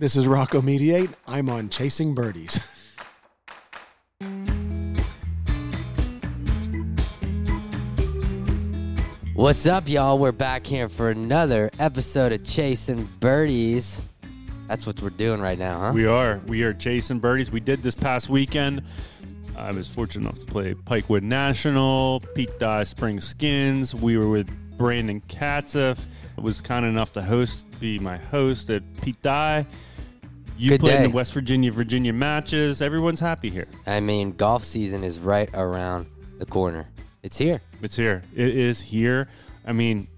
This is Rocco Mediate. I'm on Chasing Birdies. What's up, y'all? We're back here for another episode of Chasing Birdies. That's what we're doing right now, huh? We are. We are chasing birdies. We did this past weekend. I was fortunate enough to play Pikewood National, Pete Dye Spring Skins. We were with Brandon Katzeff. I was kind enough to host, be my host at Pete Dye. You Good played in the West Virginia, Virginia matches. Everyone's happy here. I mean, golf season is right around the corner. It's here. It's here. It is here. I mean,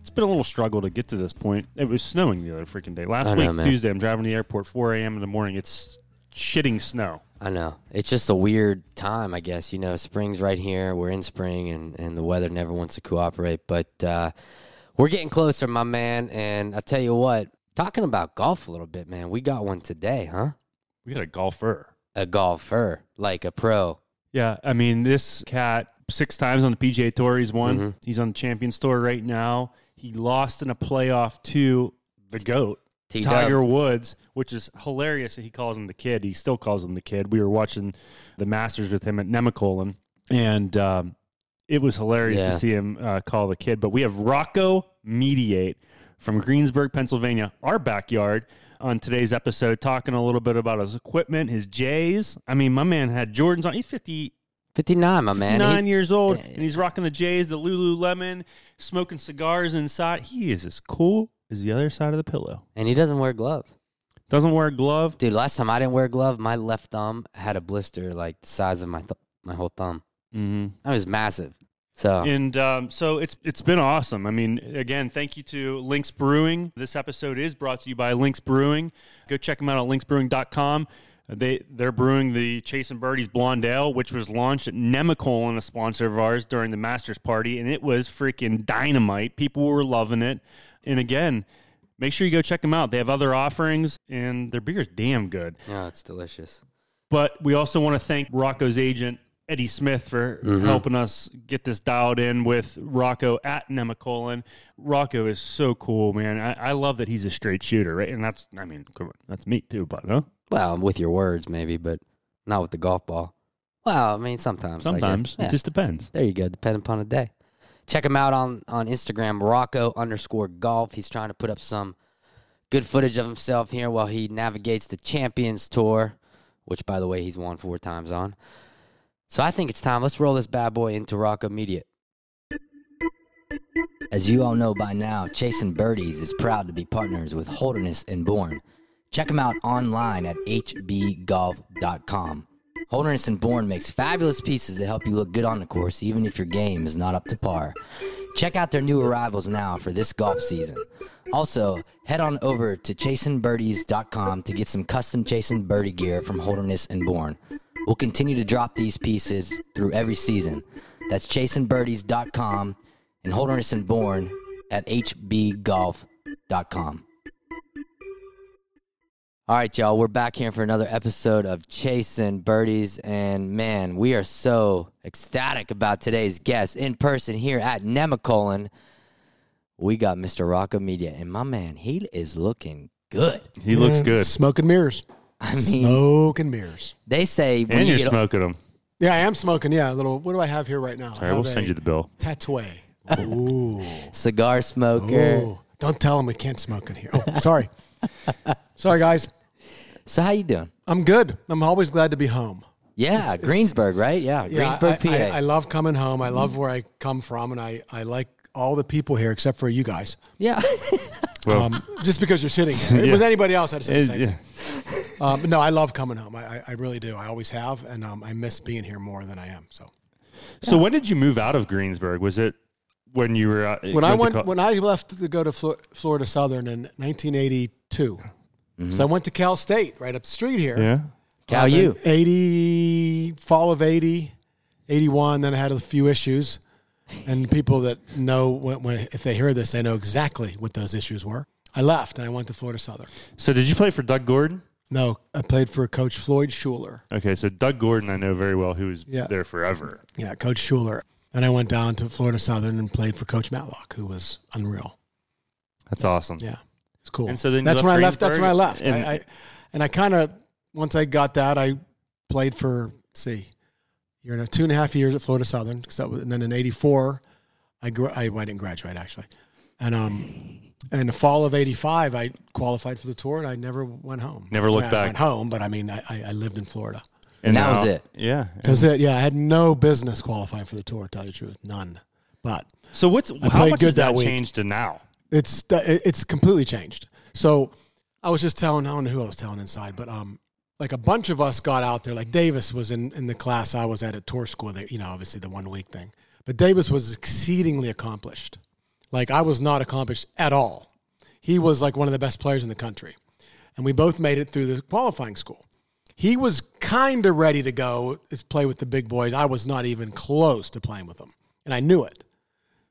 it's been a little struggle to get to this point. It was snowing the other freaking day. Last know, week, man. Tuesday, I'm driving to the airport 4 a.m. in the morning. It's shitting snow. I know. It's just a weird time, I guess. You know, spring's right here. We're in spring, and, and the weather never wants to cooperate. But uh, we're getting closer, my man. And I tell you what, talking about golf a little bit, man, we got one today, huh? We got a golfer. A golfer, like a pro. Yeah, I mean, this cat six times on the PGA Tour. He's won. Mhm. He's on the Champions Tour right now. He lost in a playoff to the goat T-Dub. Tiger Woods, which is hilarious that he calls him the kid. He still calls him the kid. We were watching the Masters with him at Nemacolin, and um, it was hilarious Yeah. to see him uh, call the kid. But we have Rocco Mediate from Greensburg, Pennsylvania, our backyard. On today's episode, talking a little bit about his equipment, his J's. I mean, my man had Jordans on. He's 50, 59, my man. 59 years old, and he's rocking the J's, the Lululemon, smoking cigars inside. He is as cool as the other side of the pillow. and he doesn't wear gloves. Doesn't wear a glove. Dude, last time I didn't wear a glove, my left thumb had a blister like the size of my th- my whole thumb. Mm-hmm. That was massive. So And um, so it's it's been awesome. I mean, again, thank you to Links Brewing. This episode is brought to you by Links Brewing. Go check them out at lynxbrewing.com. They they're brewing the Chasing Birdies Blonde Ale, which was launched at Nemacolin, a sponsor of ours, during the Masters party, and it was freaking dynamite. People were loving it. And again, make sure you go check them out. They have other offerings, and their beer is damn good. yeah, it's delicious. But we also want to thank Rocco's agent, Eddie Smith, for mm-hmm. helping us get this dialed in with Rocco at Nemacolin. Rocco is so cool, man. I, I love that he's a straight shooter, right? And that's, I mean, come on, that's me too, but no? Well, with your words maybe, but not with the golf ball. Well, I mean sometimes. I guess. Sometimes. Yeah. It just depends. There you go. Depending upon the day. Check him out on on Instagram, Rocco underscore golf. He's trying to put up some good footage of himself here while he navigates the Champions Tour, which by the way he's won four times on. So I think it's time. Let's roll this bad boy into Rocco Mediate. As you all know by now, Chasing Birdies is proud to be partners with Holderness and Bourne. Check them out online at hbgolf.com. Holderness and Bourne makes fabulous pieces that help you look good on the course, even if your game is not up to par. Check out their new arrivals now for this golf season. Also, head on over to chasingbirdies.com to get some custom Chasing Birdie gear from Holderness and Bourne. We'll continue to drop these pieces through every season. That's chasingbirdies.com and Holderness and Bourne at hbgolf.com. All right, y'all, we're back here for another episode of Chasing Birdies. And man, we are so ecstatic about today's guest in person here at Nemacolin. We got Mr. Rocco Mediate, and my man, he is looking good. He looks good. Smoke and mirrors. I mean, Smoke and mirrors. they say when And you you're get smoking them. Yeah, I am smoking. Yeah, a little. What do I have here right now? I Sorry, we'll send you the bill. tattoo. Ooh. cigar smoker. Ooh. Don't tell them we can't smoke in here. Oh, sorry. sorry, guys. So how you doing? I'm good. I'm always glad to be home. Yeah, it's- Greensburg, right? Yeah, Yeah, Greensburg, I, PA. I, I love coming home. I love where I come from, and I, I like all the people here except for you guys. yeah. Well, Um, just because you're sitting here. If it was anybody else, I'd say the same yeah. thing. Um, no, I love coming home. I, I, I really do. I always have, and um, I miss being here more than I am. So So when did you move out of Greensburg? Was it when you were uh, when I to went co- when I left to go to Flo- Florida Southern in 1982, so I went to Cal State right up the street here. yeah. Cal U. 80 fall of 80 81 then i had a few issues and people that know when, when if they hear this they know exactly what those issues were i left and i went to florida southern So did you play for Doug Gordon? no i played for coach floyd schuler Okay, so Doug Gordon, I know very well, who was Yeah. there forever. yeah coach schuler then i went down to florida southern and played for coach matlock who was unreal That's awesome. yeah It's cool. And so then that's when I left. That's when I left. and- I, I and I kind of once I got that, I played for let's see, year and a two and a half years at Florida Southern. 'cause that was, and then in '84, I, gra- I I didn't graduate actually, and um, in the fall of '85, I qualified for the tour, and I never went home. Never looked I back. went home, but I mean, I, I I lived in Florida. And that was it. Yeah. That's it. Yeah, I had no business qualifying for the tour. To tell you the truth, none. But So what's how much good has that, that changed to now? It's it's completely changed. So I was just telling I don't know who I was telling inside, but um, like a bunch of us got out there. Like Davis was in in the class I was at at tour school. That you know, obviously the one week thing. But Davis was exceedingly accomplished. Like I was not accomplished at all. He was like one of the best players in the country, and we both made it through the qualifying school. He was kind of ready to go play with the big boys. I was not even close to playing with them, and I knew it.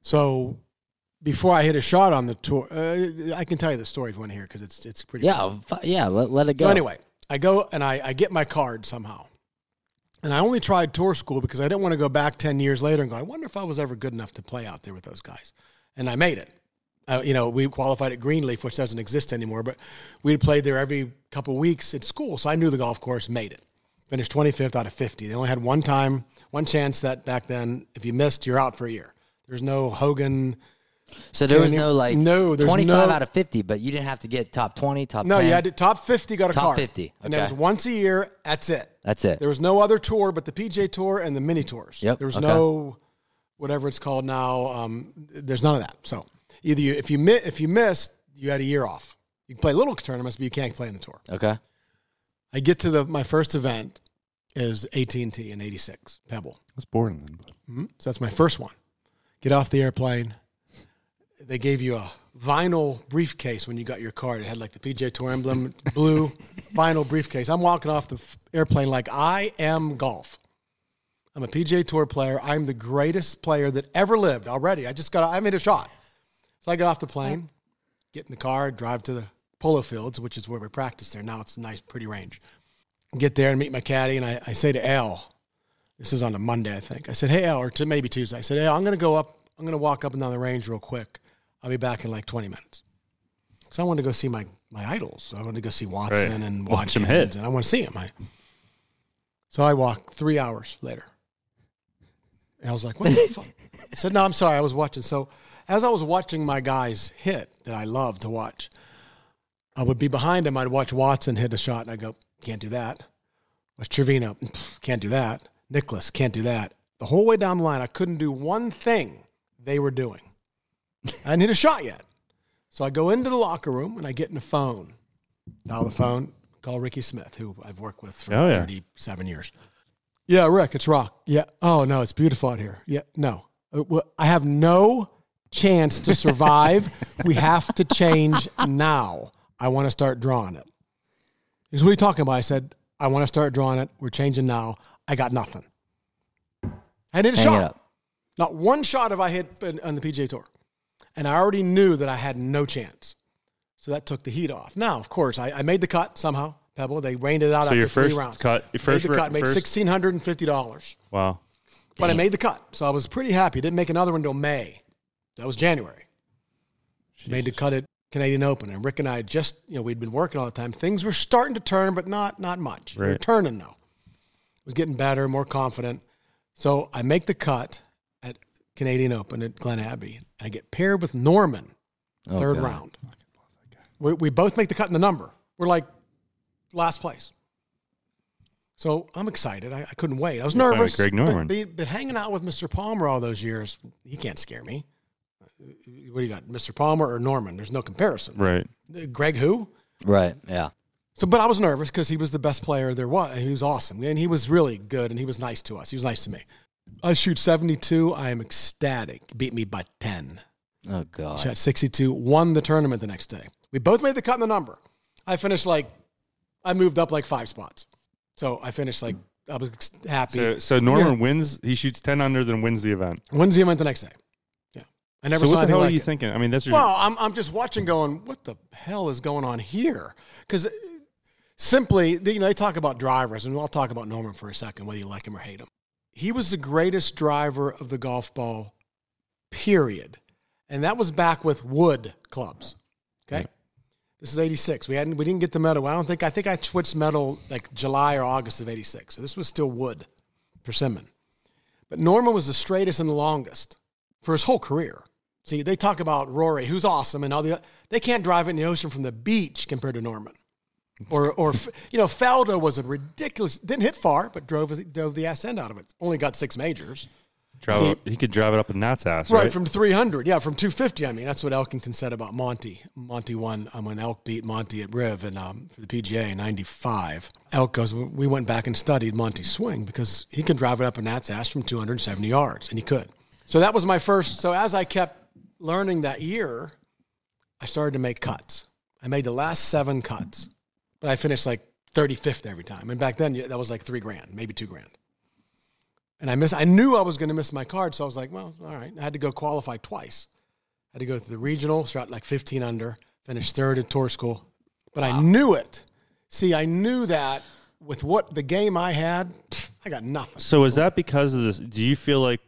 So before I hit a shot on the tour, uh, I can tell you the story if you want to hear because it's it's pretty. Yeah, fi- yeah. Let, let it go. So anyway, I go and I, I get my card somehow, and I only tried tour school because I didn't want to go back ten years later and go. I wonder if I was ever good enough to play out there with those guys, and I made it. Uh, you know, we qualified at Grenelefe, which doesn't exist anymore, but we'd played there every couple weeks at school, so I knew the golf course. Made it. Finished 25th out of 50. They only had one time, one chance that back then, if you missed, you're out for a year. There's no Hogan. So there was no like No, 25 no- out of 50, but you didn't have to get top 20, top No, 10. you had to, top 50 got a Top card. 50, And it was once a year. That's it. That's it. There was no other tour but the PGA Tour and the mini tours. Yep, There was okay. no whatever it's called now. Um, there's none of that. So either you, if you mi- if you missed, you had a year off. You can play little tournaments, but you can't play in the tour. Okay. I get to the my first event is AT and T in '86 Pebble. I was born then. But. Mhm. So that's my first one. Get off the airplane. They gave you a vinyl briefcase when you got your card. It had like the PGA Tour emblem, blue vinyl briefcase. I'm walking off the f- airplane like I am golf. I'm a PGA Tour player. I'm the greatest player that ever lived already. I just got, I made a shot. So I get off the plane, get in the car, drive to the polo fields, which is where we practice there. Now it's a nice, pretty range. Get there and meet my caddy, and I, I say to Al, this is on a Monday, I think. I said, hey, Al, or to maybe Tuesday. I said, hey, I'm going to go up. I'm going to walk up and down the range real quick. I'll be back in like 20 minutes. Because I wanted to go see my, my idols. I wanted to go see Watson Right. and Watch Watkins, hit. And I want to see him. I, so I walked three hours later. And I was like, what the fuck? I said, no, I'm sorry. I was watching. So as I was watching my guys hit that I love to watch, I would be behind him. I'd watch Watson hit a shot, and I go, can't do that. Was Trevino, can't do that. Nicklaus, can't do that. The whole way down the line, I couldn't do one thing they were doing. I hadn't hit a shot yet. So I go into the locker room and I get in the phone. Dial the phone, call Ricky Smith, who I've worked with for Oh, yeah. 37 years. Yeah, Rick, it's rock. Yeah. Oh, no, it's beautiful out here. Yeah, no. Uh, I have no chance to survive. we have to change now. I want to start drawing it. He goes, What are you talking about? I said, I want to start drawing it. We're changing now. I got nothing. I didn't hit a Hang shot. Not one shot have I hit on the PGA Tour. And I already knew that I had no chance. So that took the heat off. Now, of course, I, I made the cut somehow. Pebble, they rained it out So after your three first rounds. cut- your first made the cut, made sixteen hundred and fifty dollars. Wow. But I made the cut, so I was pretty happy. Didn't make another one until May. That was January. Made the cut at Canadian Open, and Rick and I had just you know we'd been working all the time. Things were starting to turn, but not not much. We were Right. turning though. Was getting better, more confident. So I make the cut at Canadian Open at Glen Abbey, and I get paired with Norman, Oh, third God. round. We, we both make the cut in the number. We're like last place. So I'm excited. I, I couldn't wait. I was You're nervous. with Greg Norman. But, be- but hanging out with Mr. Palmer all those years, he can't scare me. What do you got, Mr. Palmer or Norman? There's no comparison. Right. Greg who? Right. Yeah. So, but I was nervous because he was the best player there was. and He was awesome, and he was really good, and he was nice to us. He was nice to me. I shoot 72. I am ecstatic. Beat me by 10. Oh God. Shot 62. Won the tournament the next day. We both made the cut in the number. I finished like, I moved up like five spots. So I finished like, I was ex- happy. So, so Norman wins. He shoots ten under, then wins the event. Wins the event the next day. Yeah. I never So saw what the anything hell like are you it. thinking? I mean, that's your. Well, I'm, I'm just watching going, what the hell is going on here? Because uh, simply, you know, they talk about drivers, and I'll talk about Norman for a second, whether you like him or hate him. He was the greatest driver of the golf ball, period. And that was back with wood clubs. Okay. This is '86. We hadn't we didn't get the metal. I don't think I think I switched metal like July or August of '86. So this was still wood, persimmon. But Norman was the straightest and the longest for his whole career. See, they talk about Rory, who's awesome, and all the they can't drive it in the ocean from the beach compared to Norman. Or, or you know, Faldo was a ridiculous. Didn't hit far, but drove drove the ass end out of it. Only got six majors. Drive See- up, he could drive it up a Nat's ass, Right, right? from 300. Yeah, from 250. I mean, that's what Elkington said about Monty. Monty won um, when Elk beat Monty at Riv and um, for the PGA in 95. Elk goes, we went back and studied Monty's swing because he can drive it up a Nat's ass from 270 yards, and he could. So that was my first. So as I kept learning that year, I started to make cuts. I made the last seven cuts, but I finished like 35th every time. And back then, that was like three grand, maybe two grand and I miss. I knew I was going to miss my card, so I was like, well, all right. I had to go qualify twice. I had to go to the regional, shot like 15 under, finished third at tour school, but I knew it. See, I knew that with what the game I had, I got nothing. So is that because of this? Do you feel like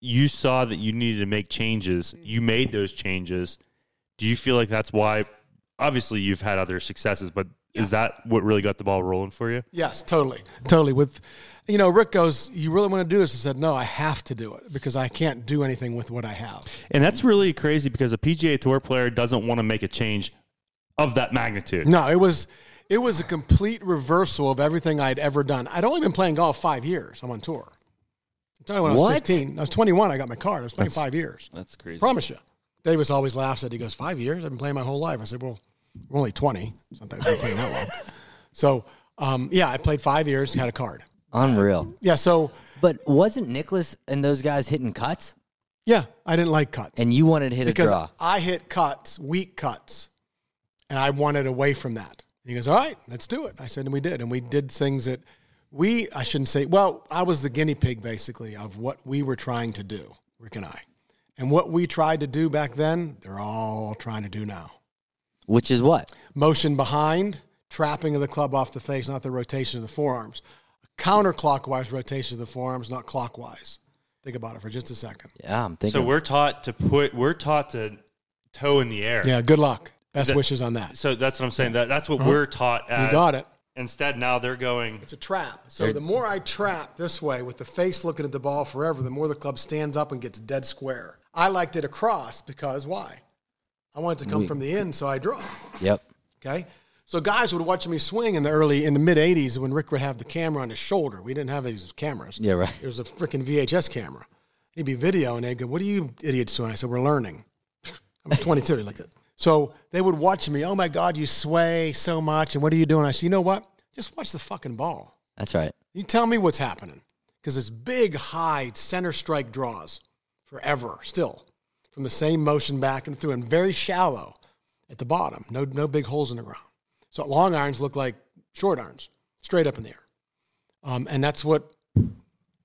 you saw that you needed to make changes? You made those changes. Do you feel like that's why? Obviously, you've had other successes, but is that what really got the ball rolling for you? Yes, totally, totally. With, you know, Rick goes, "You really want to do this?" I said, "No, I have to do it because I can't do anything with what I have." And that's really crazy because a PGA Tour player doesn't want to make a change of that magnitude. No, it was it was a complete reversal of everything I'd ever done. I'd only been playing golf five years. I'm on tour. I'm telling you, when I was What? 15, I was 21. I got my card. I was playing five years. That's crazy. Promise you. Davis always laughs at. He goes, five years. I've been playing my whole life. I said, well, we're only 20. It's not that we've been playing that long. So, um, yeah, I played five years. Had a card. Unreal. Yeah. So, But wasn't Nicklaus and those guys hitting cuts? yeah, I didn't like cuts And you wanted to hit because a draw. I hit cuts, weak cuts, and I wanted away from that. And he goes, all right, let's do it. I said, and we did, and we did things that we I shouldn't say. Well, I was the guinea pig basically of what we were trying to do, Rick and I, and what we tried to do back then. They're all trying to do now. Which is what? motion behind, trapping of the club off the face, not the rotation of the forearms. Counterclockwise rotation of the forearms, not clockwise. Think about it for just a second. Yeah, I'm thinking. So we're taught to put we're taught to toe in the air. Yeah, good luck. Best That- wishes on that. So that's what I'm saying. That that's what uh-huh. we're taught. As, You got it. Instead, now they're going. It's a trap. So the more I trap this way with the face looking at the ball forever, the more the club stands up and gets dead square. I liked it across because why? I want it to come We- from the end, so I draw. yep. Okay. So guys would watch me swing in the early in the mid '80s when Rick would have the camera on his shoulder. We didn't have these cameras. Yeah, right. It was a freaking VHS camera. He'd be video, and they'd go, "What are you idiots doing?" I said, "We're learning." I'm 22, like that. So they would watch me. Oh my God, you sway so much, and what are you doing? I said, "You know what? Just watch the fucking ball. That's right. You tell me what's happening because it's big, high center strike draws forever, still from the same motion back and through, and very shallow at the bottom. No, no big holes in the ground. So long irons look like short irons, straight up in the air, um, and that's what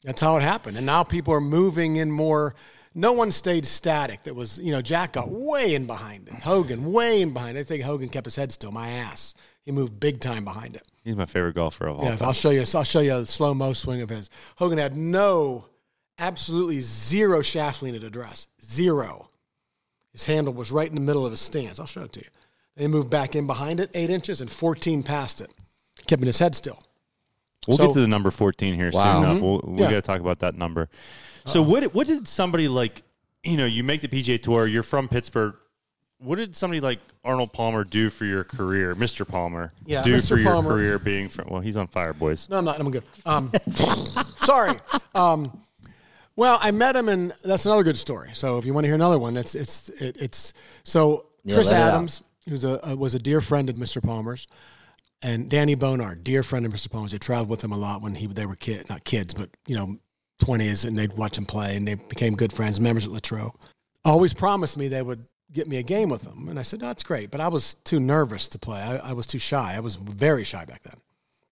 that's how it happened. And now people are moving in more. No one stayed static. That was, you know, Jack got way in behind it. Hogan way in behind it. I think Hogan kept his head still. My ass. He moved big time behind it. He's my favorite golfer of all Yeah, time. I'll show you. I'll show you a slow mo swing of his. Hogan had no, absolutely zero shaft lean at address. Zero. His handle was right in the middle of his stance. I'll show it to you. Then he moved back in behind it, eight inches, and 14 past it, keeping his head still. We'll So- get to the number 14 here Wow. soon enough. We'll, we Yeah. got to talk about that number. So what what did somebody like, you know, you make the PGA Tour, you're from Pittsburgh. What did somebody like Arnold Palmer do for your career, Mr. Palmer? Yeah, do Mr. for your Palmer. career being from well, he's on fire, boys. No, I'm not. I'm good. Um, sorry. Um, well, I met him, and that's another good story. So if you want to hear another one, it's it's it, it's so Yeah, Chris. Adams, who's a, a was a dear friend of Mr. Palmer's, and Danny Bonard, dear friend of Mr. Palmer's. They traveled with him a lot when he they were kid, not kids, but you know, twenties, and they'd watch him play, and they became good friends, members at Latrobe. Always promised me they would get me a game with them, and I said, no, that's great, but I was too nervous to play. I, I was too shy. I was very shy back then.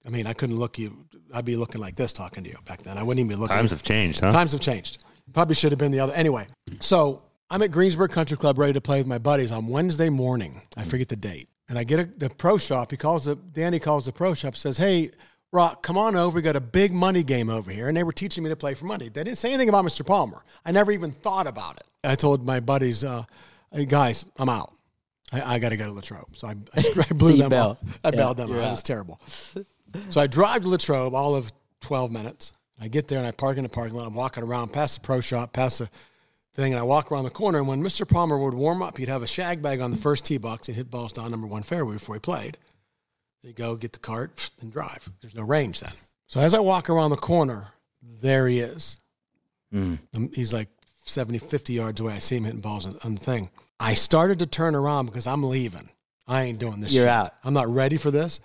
I mean, I couldn't look you. I'd be looking like this talking to you back then. I wouldn't even be looking. Times have changed, huh? Times have changed. Probably should have been the other. Anyway, so I'm at Greensburg Country Club ready to play with my buddies on Wednesday morning. I forget the date. And I get a, the pro shop. He calls the, Danny calls the pro shop, says, Hey, Rock, come on over. We got a big money game over here. And they were teaching me to play for money. They didn't say anything about Mr. Palmer. I never even thought about it. I told my buddies, uh, hey, guys, I'm out. I, I got to go to Latrobe. So I, I, I blew you them bail. off. I Yeah, bailed them you're out. It was terrible. So I drive to Latrobe all of 12 minutes. I get there and I park in the parking lot. I'm walking around past the pro shop, past the thing, and I walk around the corner. And when Mr. Palmer would warm up, he'd have a shag bag on the first tee box and hit balls down number one fairway before he played. You go, get the cart and drive. There's no range then. So as I walk around the corner, there he is. Mm. He's like 70, 50 yards away. I see him hitting balls on, on the thing. I started to turn around because I'm leaving. I ain't doing this. You're shit. out. I'm not ready for this.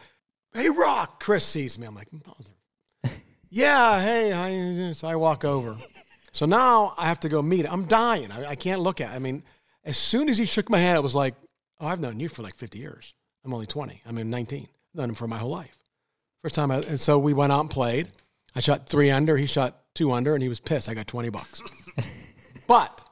Hey, Rock! Chris sees me. I'm like, mother. yeah, hey, you? So I walk over. So now I have to go meet him. I'm dying. I, I can't look at. I mean, as soon as he shook my hand, it was like, oh, I've known you for like 50 years. I'm only 20. I'm 19. I've known him for my whole life. First time, I, and so we went out and played. I shot three under. He shot two under, and he was pissed. I got 20 bucks. but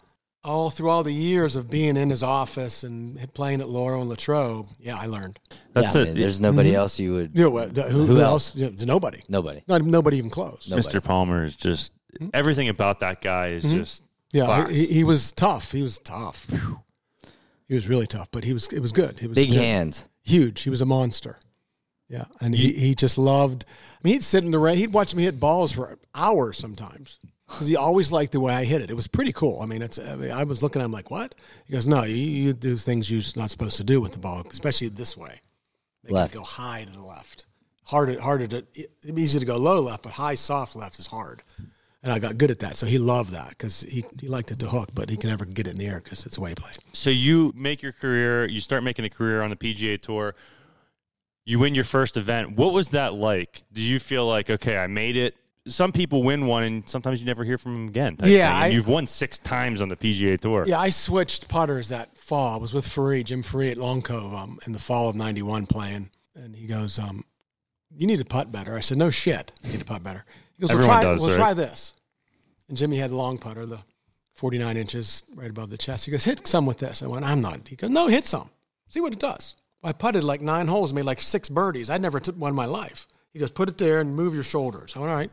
all through all the years of being in his office and playing at Laurel and Latrobe, yeah, I learned. That's yeah, it. man, there's nobody mm-hmm. else you would. You know what? Who, Who who else? else? Yeah, nobody. Nobody. Not nobody even close. Nobody. Mr. Palmer is just hmm? everything about that guy is hmm? just Yeah, he, he was tough. He was tough. Whew. He was really tough, but he was it was good. He was Big good. hands. huge. He was a monster. Yeah, and he, he just loved. I mean, he'd sit in the rain. He'd watch me hit balls for hours sometimes because he always liked the way I hit it. It was pretty cool. I mean, it's. I, mean, I was looking at him like, "What?" He goes, "No, you, you do things you're not supposed to do with the ball, especially this way. Make Left. it go high to the left. Harder, harder to. It's easy to go low left, but high soft left is hard." And I got good at that, so he loved that because he, he liked it to hook, but he can never get it in the air because it's the way play. So you make your career, you start making a career on the PGA Tour. You win your first event. What was that like? Do you feel like, okay, I made it? Some people win one, and sometimes you never hear from them again. Yeah, I- you've won six times on the PGA Tour. Yeah, I switched putters that fall. I was with Ferree, Jim Ferree at Long Cove um, in the fall of 91 playing. And he goes, um, You need to putt better. I said, No shit. I need to putt better. He goes, Everyone Well, try, does, well, right? try this. And Jimmy had a long putter, the 49 inches right above the chest. He goes, Hit some with this. I went, I'm not. He goes, No, hit some. See what it does. I putted like nine holes, made like six birdies. I'd never took one in my life. He goes, Put it there and move your shoulders. I went, All right.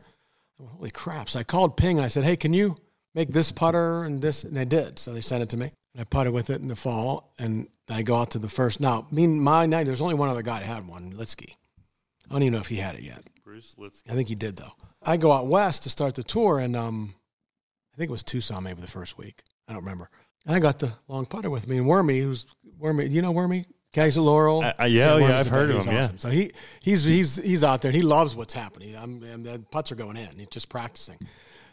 Went, Holy crap. So I called Ping and I said, Hey, can you make this putter and this? And they did. So they sent it to me. And I putted with it in the fall. And then I go out to the first. Now, me and my night, there's only one other guy that had one, Lietzke. I don't even know if he had it yet. Bruce Lietzke. I think he did, though. I go out west to start the tour, and um, I think it was Tucson maybe the first week. I don't remember. And I got the long putter with me. And Wormy, who's Wormy, you know Wormy? At Laurel. I- I- yeah, oh, yeah, I've heard of him, yeah. awesome. So he he's he's he's out there and he loves what's happening. I'm, and the putts are going in. He's just practicing.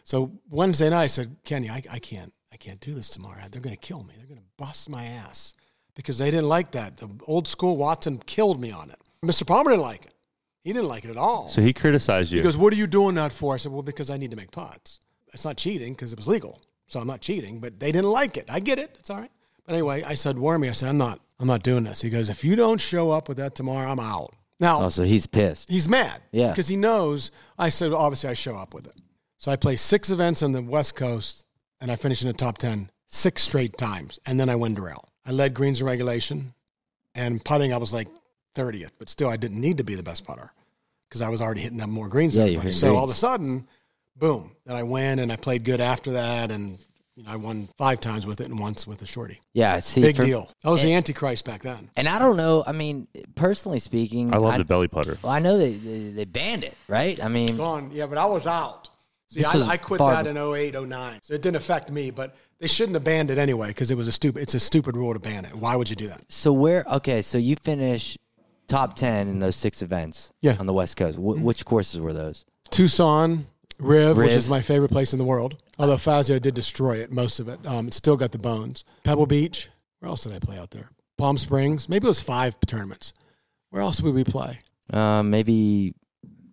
So Wednesday night I said, Kenny, I, I can't I can't do this tomorrow. They're going to kill me. They're going to bust my ass because they didn't like that. The old school Watson killed me on it. Mr. Palmer didn't like it. He didn't like it at all. So he criticized you. He goes, "What are you doing that for?" I said, "Well, because I need to make putts. It's not cheating because it was legal, so I'm not cheating." But they didn't like it. I get it. It's all right. But anyway, I said, "Wormy," I said, "I'm not. I'm not doing this." He goes, "If you don't show up with that tomorrow, I'm out." Now Oh, so he's pissed. he's mad, Yeah. because he knows. I said, "Obviously, I show up with it." So I play six events on the West Coast, and I finish in the top ten six straight times, and then I win Doral. I led greens in regulation, and putting I was like 30th, but still I didn't need to be the best putter because I was already hitting up more greens. Yeah, than you're everybody. hitting So all of a sudden, boom, and I win, and I played good after that, and you know I won five times with it and once with a shorty. Yeah, see, Big for- deal. I was the antichrist back then. And I don't know. I mean, personally speaking, I love I, the belly putter. well, I know they, they they banned it, right? I mean, Gone, yeah, but I was out. See, I, I quit far- that in 08, 09. So it didn't affect me, but they shouldn't have banned it anyway because it was a stupid. It's a stupid rule to ban it. Why would you do that? so where? Okay, so you finish top ten in those six events. Yeah. Mm-hmm. on the West Coast. Wh- Which courses were those? Tucson, Riv, which is my favorite place in the world. Although Fazio did destroy it, most of it. Um, it's still got the bones. Pebble Beach. Where else did I play out there? Palm Springs. Maybe it was five tournaments. Where else would we play? Um, maybe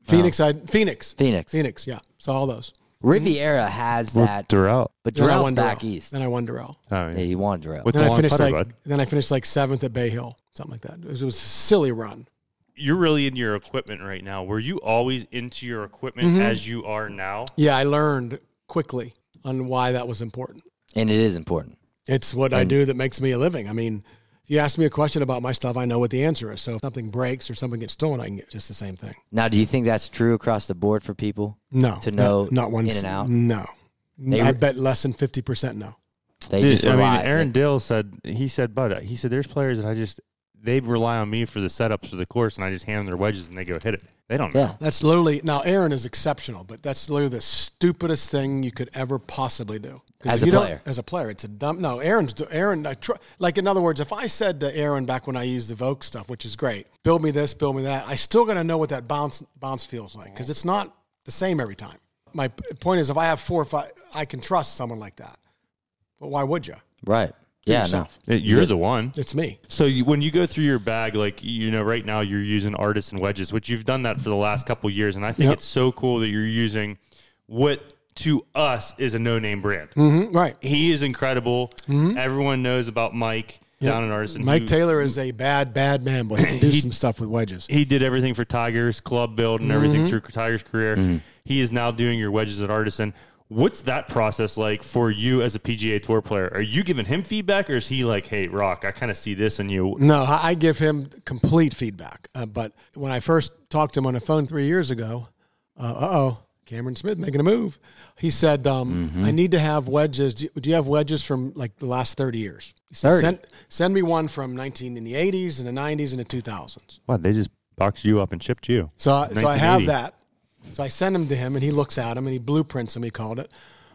Phoenix. I Phoenix. Phoenix. Phoenix. Yeah. So all those. Riviera has that, Doral. but Then I Doral's won back Doral. east. Then I won Doral. Oh, Yeah, yeah. he won Doral. With Then the I finished putter, like bud. then I finished like seventh at Bay Hill, something like that. It was, it was a silly run. You're really into your equipment right now. Were you always into your equipment Mm-hmm. as you are now? Yeah, I learned quickly on why that was important. and it is important. It's what I do that makes me a living. I mean, if you ask me a question about my stuff, I know what the answer is. So if something breaks or something gets stolen, I can get just the same thing. Now, do you think that's true across the board for people? No, To not- know not, one in and out? No, They I re- bet less than fifty percent. No, They Dude, just I mean. Aaron Dill said he said, but he said there's players that I just they rely on me for the setups for the course, and I just hand them their wedges and they go hit it. They don't know. yeah, That's literally now. Aaron is exceptional, but that's literally the stupidest thing you could ever possibly do. 'Cause As a you don't- player. as a player, it's a dumb. No, Aaron's Aaron. I tr- like in other words, if I said to Aaron back when I used the Vokey stuff, which is great, build me this, build me that. I still got to know what that bounce bounce feels like because it's not the same every time. My p- point is, if I have four or five, I can trust someone like that. But why would you? right. Yeah, no. You're the one. It's me. So you, when you go through your bag, like you know, right now you're using artisan wedges, which you've done that for the last couple of years, and I think Yep. it's so cool that you're using what to us is a no-name brand. Mhm, right. He is incredible. Everyone knows about Mike down in Artisan. Mike He- Taylor is a bad, bad man, but he can do He- some stuff with wedges. he did everything for Tigers club build and Mm-hmm. everything through Tigers career. He is now doing your wedges at Artisan. What's that process like for you as a PGA Tour player? Are you giving him feedback, or is he like, "Hey, Rock, I kind of see this in you"? No, I I give him complete feedback. Uh, but when I first talked to him on the phone three years ago, uh oh, Cameron Smith making a move. He said, um, "I need to have wedges. Do you, do you have wedges from like the last thirty years? He said, 30. Send, send me one from nineteen in the eighties and the nineties and the two thousands. What they just boxed you up and chipped you. So, I- so I have that. So I send them to him, and he looks at them and he blueprints them. He called it,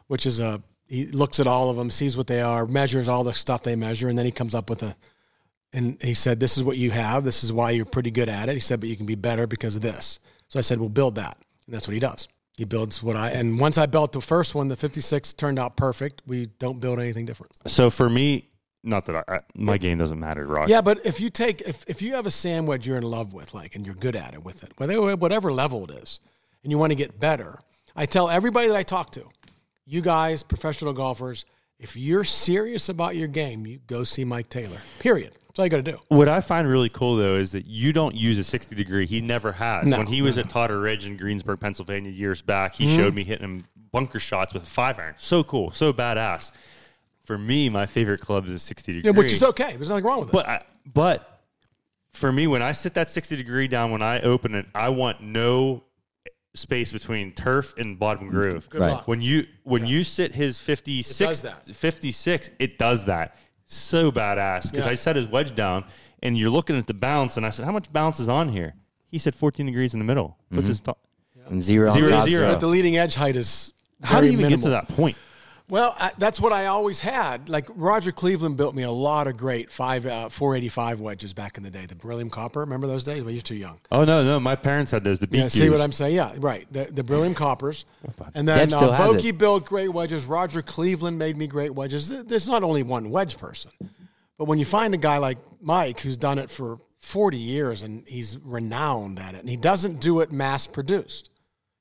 which is a he looks at all of them, sees what they are, measures all the stuff they measure, and then he comes up with a. And he said, "This is what you have. This is why you're pretty good at it." He said, "But you can be better because of this." So I said, "We'll build that," and that's what he does. He builds what I. And once I built the first one, the 56 turned out perfect. We don't build anything different. So for me, not that I, my game doesn't matter, Rock. Yeah, but if you take if, if you have a sandwich you're in love with, like, and you're good at it with it, whether whatever level it is, and you want to get better, I tell everybody that I talk to, you guys, professional golfers, if you're serious about your game, you go see Mike Taylor. Period. That's all you got to do. What I find really cool though is that you don't use a 60 degree. He never has. No, when he was at Totteridge in Greensburg, Pennsylvania years back, he Mm-hmm. showed me hitting him bunker shots with a five iron. So cool, so badass. For me, my favorite club is a 60 degree. Yeah, which is okay. There's nothing wrong with it. But I, but for me, when I sit that 60 degree down, when I open it, I want no space between turf and bottom groove. Good Right. luck. When you when you sit his 56, It does that. 56, it does that. So badass. Because Yeah. I set his wedge down and you're looking at the bounce, and I said, How much bounce is on here? He said 14 degrees in the middle. What's his mm-hmm. thought? And zero, Zero, on top zero. But the leading edge height is How do very you even get to minimal. that point? Well, I, that's what I always had. Like Roger Cleveland built me a lot of great five uh, 485 wedges back in the day. The beryllium copper. Remember those days? Well, you're too young. Oh, no, no. My parents had those. The BQs. Yeah, see what I'm saying? Yeah, right. The, the beryllium coppers, and then Deb uh, Vokey built great wedges. Roger Cleveland made me great wedges. There's not only one wedge person, but when you find a guy like Mike who's done it for 40 years and he's renowned at it, and he doesn't do it mass produced,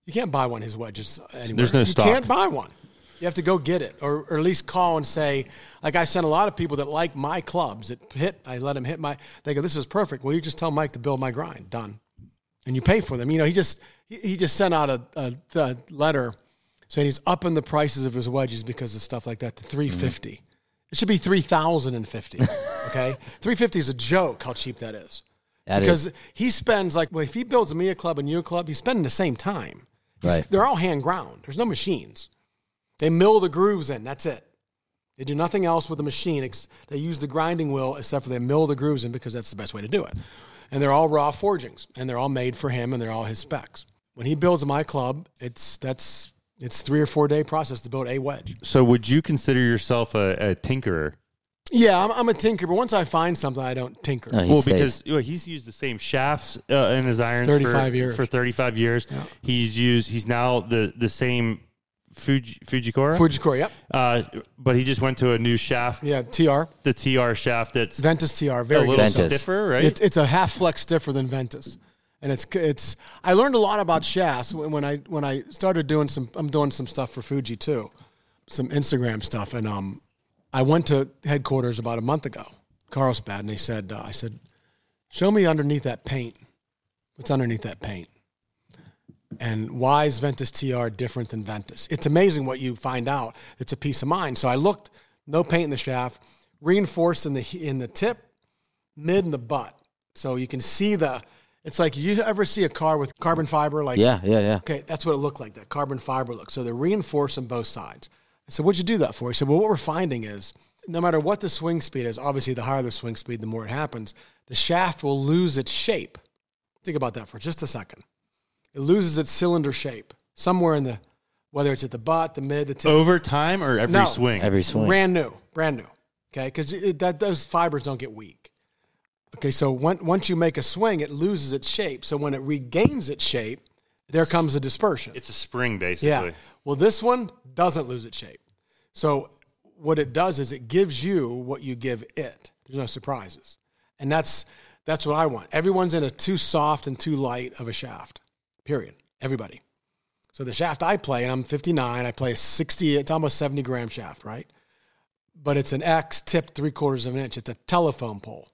you can't buy one of his wedges anywhere. There's no you stock. can't buy one. You have to go get it, or, or at least call and say, like I've sent a lot of people that like my clubs that hit. I let them hit my. They go, "This is perfect." Well, you just tell Mike to build my grind. Done and you pay for them. You know, he just he, he just sent out a, a, a letter saying he's upping the prices of his wedges because of stuff like that to three mm-hmm. fifty. It should be three thousand and fifty. Okay, three fifty is a joke. How cheap that is. That because is- he spends like well, if he builds me a club and you a club, he's spending the same time. He's- Right. They're all hand ground. There's no machines. They mill the grooves in. That's it. They do nothing else with the machine. ex- They use the grinding wheel except for they mill the grooves in because that's the best way to do it. And they're all raw forgings and they're all made for him and they're all his specs. When he builds my club, it's that's it's three or four day process to build a wedge. So, would you consider yourself a, a tinkerer? Yeah, I'm, I'm a tinker, but once I find something, I don't tinker. No, well, stays. because you know, he's used the same shafts uh, in his irons 35 for, years. for 35 years. He's used. He's now the the same Fuji, Fujikura, Fujikura, yep. uh, but he just went to a new shaft, Yeah, TR. the TR shaft that's Ventus TR. very a little. Ventus. stiffer, right? It's, it's a half flex stiffer than Ventus, and it's it's. I learned a lot about shafts when, when I when I started doing some. I'm doing some stuff for Fuji too, some Instagram stuff, and um, I went to headquarters about a month ago, Carlsbad, and they said, uh, I said, show me underneath that paint. What's underneath that paint? And why is Ventus TR different than Ventus? It's amazing what you find out. It's a peace of mind. So I looked, no paint in the shaft, reinforced in the in the tip, mid and the butt. So you can see the. It's like you ever see a car with carbon fiber, like yeah, yeah, yeah. Okay, that's what it looked like. That carbon fiber look. So they're reinforced on both sides. I said, "What'd you do that for?" He said, "Well, what we're finding is no matter what the swing speed is, obviously the higher the swing speed, the more it happens. The shaft will lose its shape. Think about that for just a second. It loses its cylinder shape somewhere in the, whether it's at the butt, the mid, the tip, Over time or every No. swing? Every swing. brand new, brand new. Okay, because that those fibers don't get weak. Okay, so when, once you make a swing, it loses its shape. So when it regains its shape, there comes a dispersion. it's a spring, basically. Yeah. Well, this one doesn't lose its shape. So what it does is it gives you what you give it. There's no surprises, and that's that's what I want. Everyone's in a too soft and too light of a shaft. Period. Everybody. So the shaft I play, and I'm 59. I play a 60. It's almost 70 gram shaft, right? But it's an X tipped three quarters of an inch. It's a telephone pole,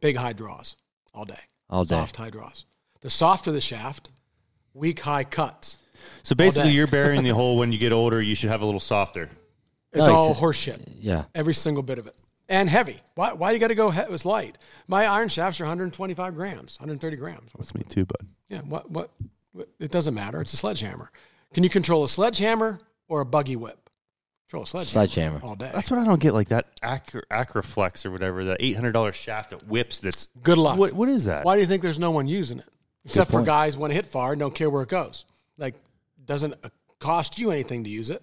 big high draws all day, All day. soft high draws. The softer the shaft, weak high cuts. So basically, you're burying the hole when you get older. You should have a little softer. It's No, all horseshit. Yeah. Every single bit of it. And heavy. Why, why you got to go he- it was light? My iron shafts are 125 grams, 130 grams. That's me too, bud. Yeah, what, what, what? It doesn't matter. It's a sledgehammer. Can you control a sledgehammer or a buggy whip? Control a sledgehammer. Sledgehammer. All day. That's what I don't get. Like that Acro, Acroflex or whatever, that eight hundred dollars shaft that whips. That's Good luck. What what is that? Why do you think there's no one using it? Except for point. guys want to hit far and don't care where it goes. Like, doesn't uh, cost you anything to use it.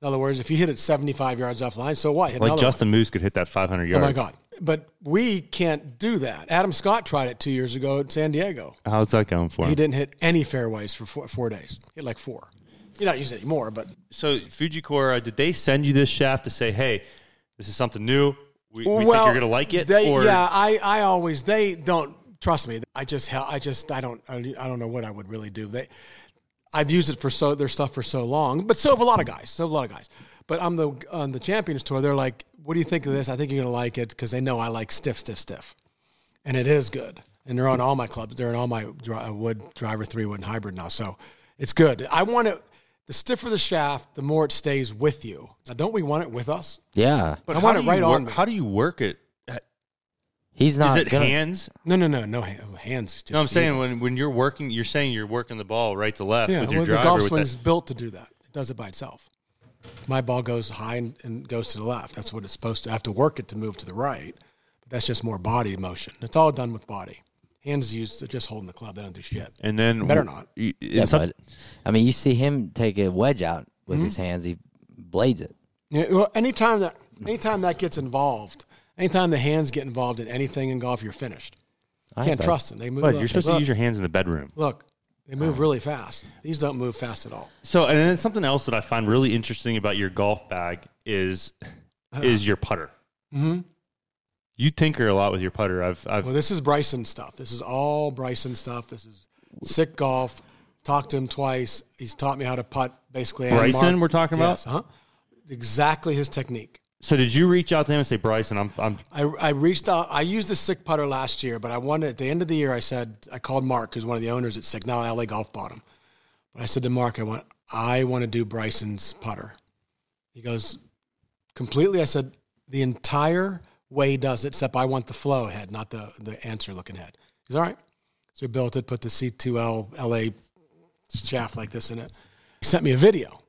In other words, if you hit it 75 yards off line, so what? Hit Like another one. Justin Moose could hit that 500 yards. Oh my God. But we can't do that. Adam Scott tried it two years ago at San Diego. How's that going for him? He didn't hit any fairways for four, four days. He hit like four. You're not using it anymore, but So Fujikura, did they send you this shaft to say, "Hey, this is something new. We, we well, think you're gonna like it"? They, or yeah, I, I always they don't trust me. I just hel- I just I don't I don't know what I would really do. They I've used it for so their stuff for so long, but so have a lot of guys. So have a lot of guys. But on the on the Champions Tour, they're like, "What do you think of this? I think you're gonna like it because they know I like stiff, stiff, stiff, and it is good. And they're on all my clubs. They're in all my dri- uh, wood driver three wood and hybrid now, so it's good. I want it. The stiffer the shaft, the more it stays with you. Now, don't we want it with us? Yeah. But I how want it right work, on me. How do you work it? He's not. Is it gonna, hands? No, no, no, no hand, hands. Just No, I'm saying evil. when, when you're working, you're saying you're working the ball right to left yeah, with your well, the driver. golf with swing's that. built to do that. It does it by itself. My ball goes high and, and goes to the left. That's what it's supposed to. I have to work it to move to the right, but that's just more body motion. It's all done with body. Hands used to just holding the club. They don't do shit. And then Better not. you- Yeah, some- but I mean, you see him take a wedge out with Mm-hmm. his hands. He blades it. Yeah, well, anytime that anytime that gets involved, anytime the hands get involved in anything in golf, you're finished. I Can't bet. trust them. They move. Bud, look, you're supposed look, to use your hands in the bedroom. look. They move really fast. These don't move fast at all. So, and then something else that I find really interesting about your golf bag is is your putter. Mm-hmm. You tinker a lot with your putter. I've, I've Well, this is Bryson stuff. This is all Bryson stuff. This is SIK golf. Talked to him twice. He's taught me how to putt, basically. Bryson mark. we're talking about? Yes, huh? Exactly his technique. So did you reach out to him and say, Bryson, I'm, I'm I, I reached out. I used the SIK putter last year, but I wanted at the end of the year. I said I called Mark, who's one of the owners at SIK now LA Golf Bottom. But I said to Mark, I want I want to do Bryson's putter. He goes completely. I said the entire way he does it, except I want the flow head, not the the answer looking head. He's all right. So we built it, put the C2L LA shaft like this in it. He sent me a video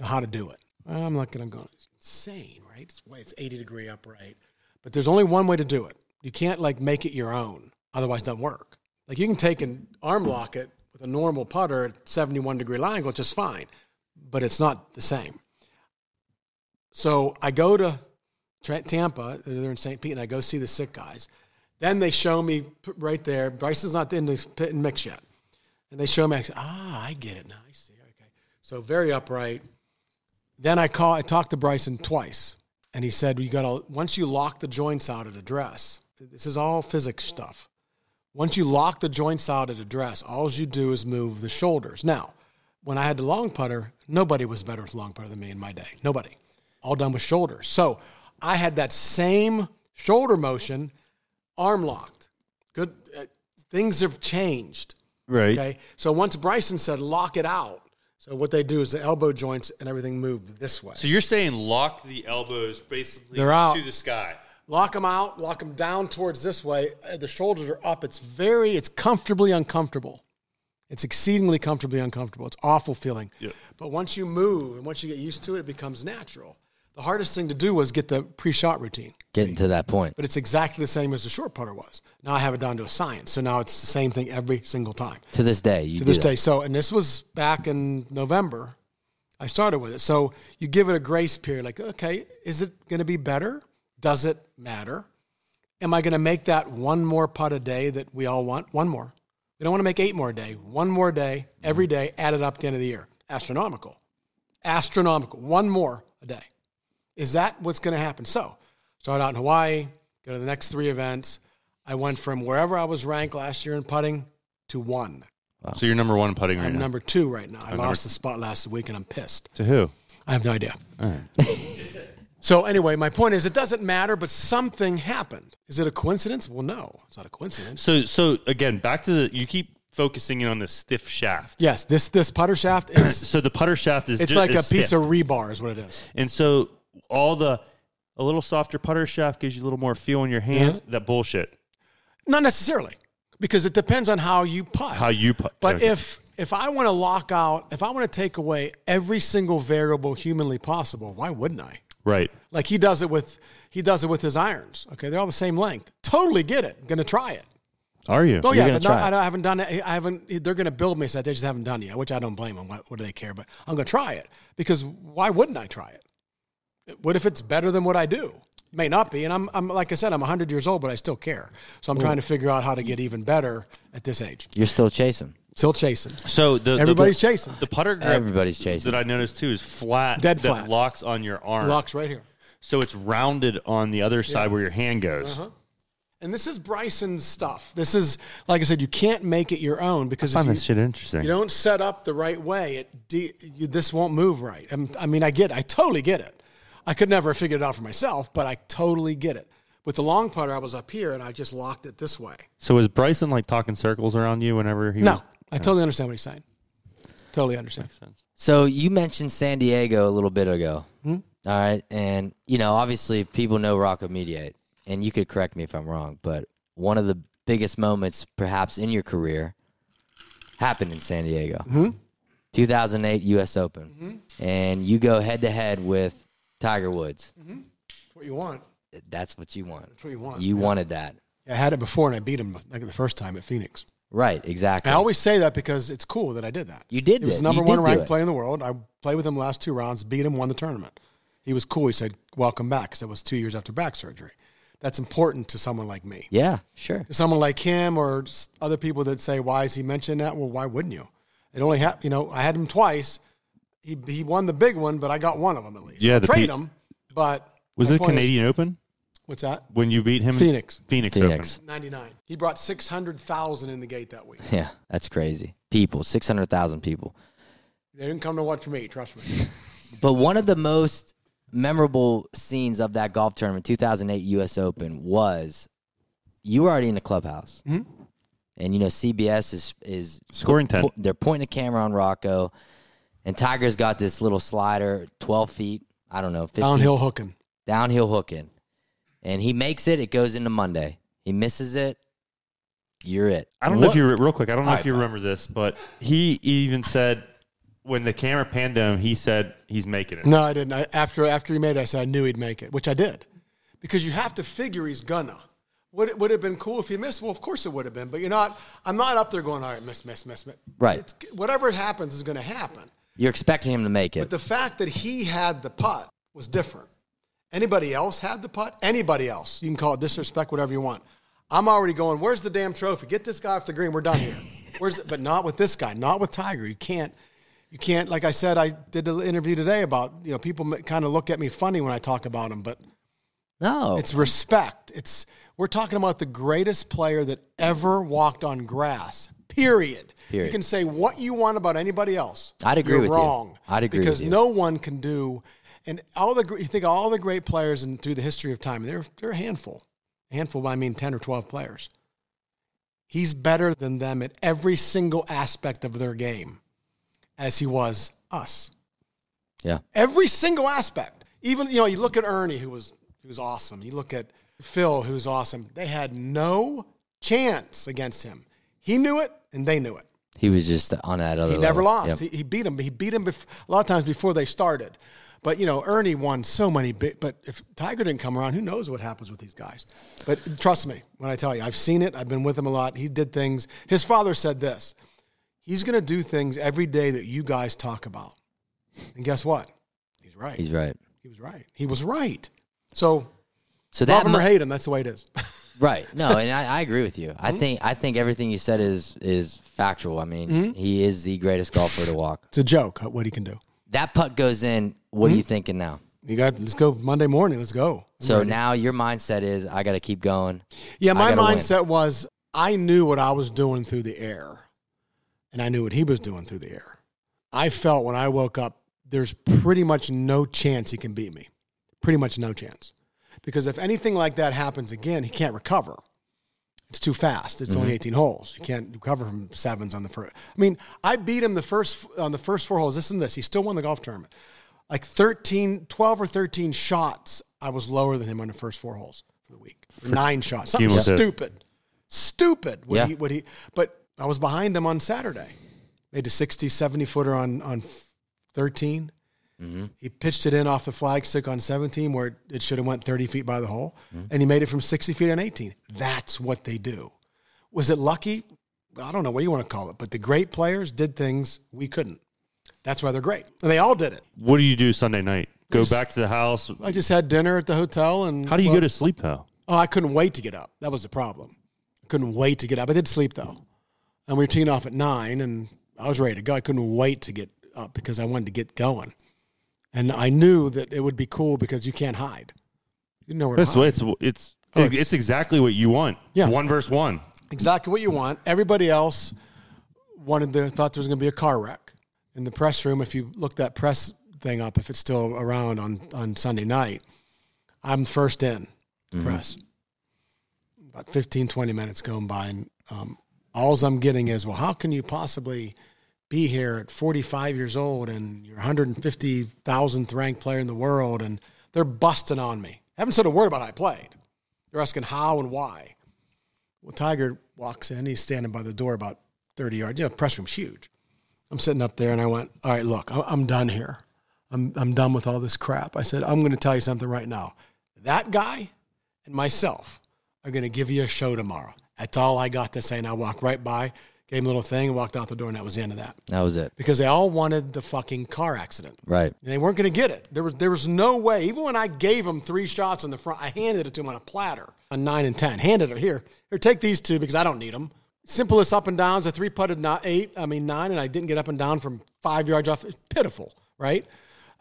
of how to do it. I'm looking, I'm going, insane, right? It's, it's 80 degree upright. But there's only one way to do it. You can't like make it your own. Otherwise it doesn't work. Like you can take an arm lock it with a normal putter at 71 degree line angle, just fine. But it's not the same. So I go to Tampa, they're in St. Pete, and I go see the SIK guys. Then they show me right there. Bryson's not in the pit and mix yet, and they show me. I say, ah, I get it now. I see. Okay, so very upright. Then I call. I talked to Bryson twice, and he said, "You got to once you lock the joints out at address. This is all physics stuff. Once you lock the joints out at address, all you do is move the shoulders. Now, when I had the long putter, nobody was better with long putter than me in my day. Nobody. All done with shoulders. So I had that same shoulder motion, arm locked. Good. Uh, things have changed. right. Okay. So once Bryson said lock it out, so what they do is the elbow joints and everything move this way. So you're saying lock the elbows basically They're out. to the sky. lock them out, lock them down towards this way. Uh, The shoulders are up. It's very, it's comfortably uncomfortable. It's exceedingly comfortably uncomfortable. It's awful feeling. Yeah. But once you move and once you get used to it, it becomes natural. The hardest thing to do was get the pre-shot routine. Getting to that point. But it's exactly the same as the short putter was. Now I have it down to a science. So now it's the same thing every single time. To this day, you To this that. day. So, and this was back in November. I started with it. So you give it a grace period. Like, okay, is it going to be better? Does it matter? Am I going to make that one more putt a day that we all want? One more. We don't want to make eight more a day. One more day, every mm-hmm. day, added up at the end of the year. Astronomical. Astronomical. One more a day. Is that what's going to happen? So, start out in Hawaii, go to the next three events. I went from wherever I was ranked last year in putting to one. So you're number one in putting right I'm now. number two right now. I number- lost the spot last week and I'm pissed. to who? I have no idea. All right. so anyway, my point is it doesn't matter, but something happened. Is it a coincidence? Well, no, it's not a coincidence. So so again, back to the you keep focusing in on the stiff shaft. Yes, this this putter shaft is So the putter shaft is it's ju- like a is piece stiff. of rebar is what it is. and so all the a little softer putter shaft gives you a little more feel in your hands. That bullshit. Not necessarily, because it depends on how you putt. How you put? But okay. if if I want to lock out, if I want to take away every single variable humanly possible, why wouldn't I? right, Like he does it with he does it with his irons. Okay, they're all the same length. Totally get it. Going to try it. are you? Oh You're yeah, but it. I, I haven't done it. I haven't. They're going to build me so that they just haven't done it yet, which I don't blame them. What, what do they care? But I'm going to try it because why wouldn't I try it? What if it's better than what I do? May not be, and I'm, I'm like I said, I'm 100 years old, but I still care. So I'm trying to figure out how to get even better at this age. You're still chasing. Still chasing. So the Everybody's the, chasing. The putter grip Everybody's chasing. that I noticed too is flat. Dead that flat. locks on your arm. Locks right here. So it's rounded on the other side where your hand goes. Uh-huh. And this is Bryson's stuff. This is like I said, you can't make it your own because I if find you, this shit interesting. you don't set up the right way, it de- you, this won't move right. I'm- I mean, I get, it. I totally get it. I could never have figured it out for myself, but I totally get it. With the long putter, I was up here and I just locked it this way. so is Bryson like talking circles around you whenever he No, was? I totally understand what he's saying. Totally understand. So you mentioned San Diego a little bit ago. Hmm? All right. And, you know, obviously people know Rocco Mediate, and you could correct me if I'm wrong, but one of the biggest moments perhaps in your career happened in San Diego. Mm-hmm. 2008 U.S. Open. And you go head to head with Tiger Woods. Mm-hmm. That's what you want. That's what you want. That's what you want. You wanted that. I had it before and I beat him like the first time at Phoenix. Right, exactly. I always say that because it's cool that I did that. You did He was number one ranked player in the world. I played with him last two rounds, beat him, won the tournament. He was cool. He said, "Welcome back," because it was two years after back surgery. That's important to someone like me. yeah, sure. To someone like him or other people that say, "Why is he mentioning that?" Well, why wouldn't you? It only had, you know, I had him twice. He he won the big one, but I got one of them at least. Yeah, the trade P- him, but Was it point is- Canadian Open what's that? when you beat him? Phoenix. Phoenix, Phoenix. Open. Ninety nine. He brought six hundred thousand in the gate that week. Yeah, that's crazy. People, 600,000 people. They didn't come to watch me. Trust me. But one of the most memorable scenes of that golf tournament, 2008 U.S. Open, was you were already in the clubhouse, Mhm. and you know CBS is is Scoring tent. They're pointing a camera on Rocco, and Tiger's got this little slider, 12 feet. I don't know, 15, Downhill hooking. downhill hooking, and he makes it. It goes into Monday. He misses it. You're it. I don't know if you real quick. I don't know All if you right. remember this, but he even said when the camera panned him, he said he's making it. No, I didn't. I, after after he made it, I said I knew he'd make it, which I did, because you have to figure he's gonna. Would it would have been cool if he missed? Well, of course it would have been, but you're not. I'm not up there going, all right, miss, miss, miss, miss. Right. It's, whatever happens is going to happen. You're expecting him to make it. But the fact that he had the putt was different. Anybody else had the putt? Anybody else? You can call it disrespect, whatever you want. I'm already going. Where's the damn trophy? Get this guy off the green. We're done here. Where's? But not with this guy. Not with Tiger. You can't. You can't. Like I said, I did the interview today about you know people kind of look at me funny when I talk about him, but No, it's respect. It's we're talking about the greatest player that ever walked on grass. Period. Period. You can say what you want about anybody else. I'd agree You're with you. wrong. I'd agree because with you. no one can do. And all the you think all the great players and through the history of time, they're they're a handful. A handful, I mean ten or twelve players. He's better than them at every single aspect of their game, as he was us yeah. every single aspect. Even you know, you look at Ernie, who was who was awesome. You look at Phil, who's awesome. They had no chance against him. He knew it, and they knew it. He was just on that other. He never level. lost. Yep. He, he beat him. He beat him bef- a lot of times before they started. But you know, Ernie won so many big. But if Tiger didn't come around, who knows what happens with these guys? But trust me when I tell you, I've seen it. I've been with him a lot. He did things. His father said this: he's going to do things every day that you guys talk about. And guess what? He's right. He's right. He was right. He was right. So So love that him or hate him, that's the way it is. Right. No, and I, I agree with you. I think I think everything you said is is factual. I mean, Mm-hmm. he is the greatest golfer to walk. it's a joke uh, what he can do. That putt goes in. What are you thinking now? You got let's go Monday morning. Let's go. So now your mindset is I got to keep going. Yeah, my gotta win. mindset was I knew what I was doing through the air, and I knew what he was doing through the air. I felt when I woke up, there's pretty much no chance he can beat me. Pretty much no chance. Because if anything like that happens again, he can't recover. It's too fast. It's only mm-hmm. 18 holes. You can't recover from sevens on the first. I mean, I beat him the first on the first four holes. Listen to this. He still won the golf tournament. Like 13, 12 or 13 shots, I was lower than him on the first four holes for the week. Nine shots. Something stupid. Stupid. What Yeah. he what he but I was behind him on Saturday. Made a 60, 70 footer on on 13. Mm-hmm. He pitched it in off the flagstick on 17 where it, it should have went 30 feet by the hole. Mm-hmm. And he made it from 60 feet on 18. That's what they do. Was it lucky? I don't know what you want to call it, but the great players did things we couldn't. That's why they're great. And they all did it. What do you do Sunday night? Go back to the house. I just had dinner at the hotel and How do you well, go to sleep though? Oh, I couldn't wait to get up. That was the problem. I couldn't wait to get up. I did sleep though. And we were teeing off at nine and I was ready to go. I couldn't wait to get up because I wanted to get going. And I knew that it would be cool because you can't hide. You know where to It's hide. it's it's, Oh, it's it's- exactly what you want. Yeah. one versus one. exactly what you want. Everybody else wanted to thought there was going to be a car wreck in the press room. If you look that press thing up, if it's still around on on Sunday night, I'm first in the press. About 15, 20 minutes going by, and um, all I'm getting is, well, how can you possibly be here at 45 years old and you're 150,000th ranked player in the world, and they're busting on me. haven't said a word about how I played. They're asking how and why. Well, Tiger walks in. He's standing by the door about 30 yards. You know, press room's huge. I'm sitting up there and I went, all right, look, I- I'm done here. I'm, I'm done with all this crap. I said, I'm going to tell you something right now. That guy and myself are going to give you a show tomorrow. That's all I got to say. And I walk right by, gave him a little thing, and walked out the door, and that was the end of that. That was it. Because they all wanted the fucking car accident. Right. And they weren't going to get it. There was there was no way. Even when I gave them three shots in the front, I handed it to them on a platter a nine and ten. Handed it here. Here, take these two because I don't need them. Simplest up and downs. A three putted not eight. I mean nine, and I didn't get up and down from five yards off. It's pitiful, right?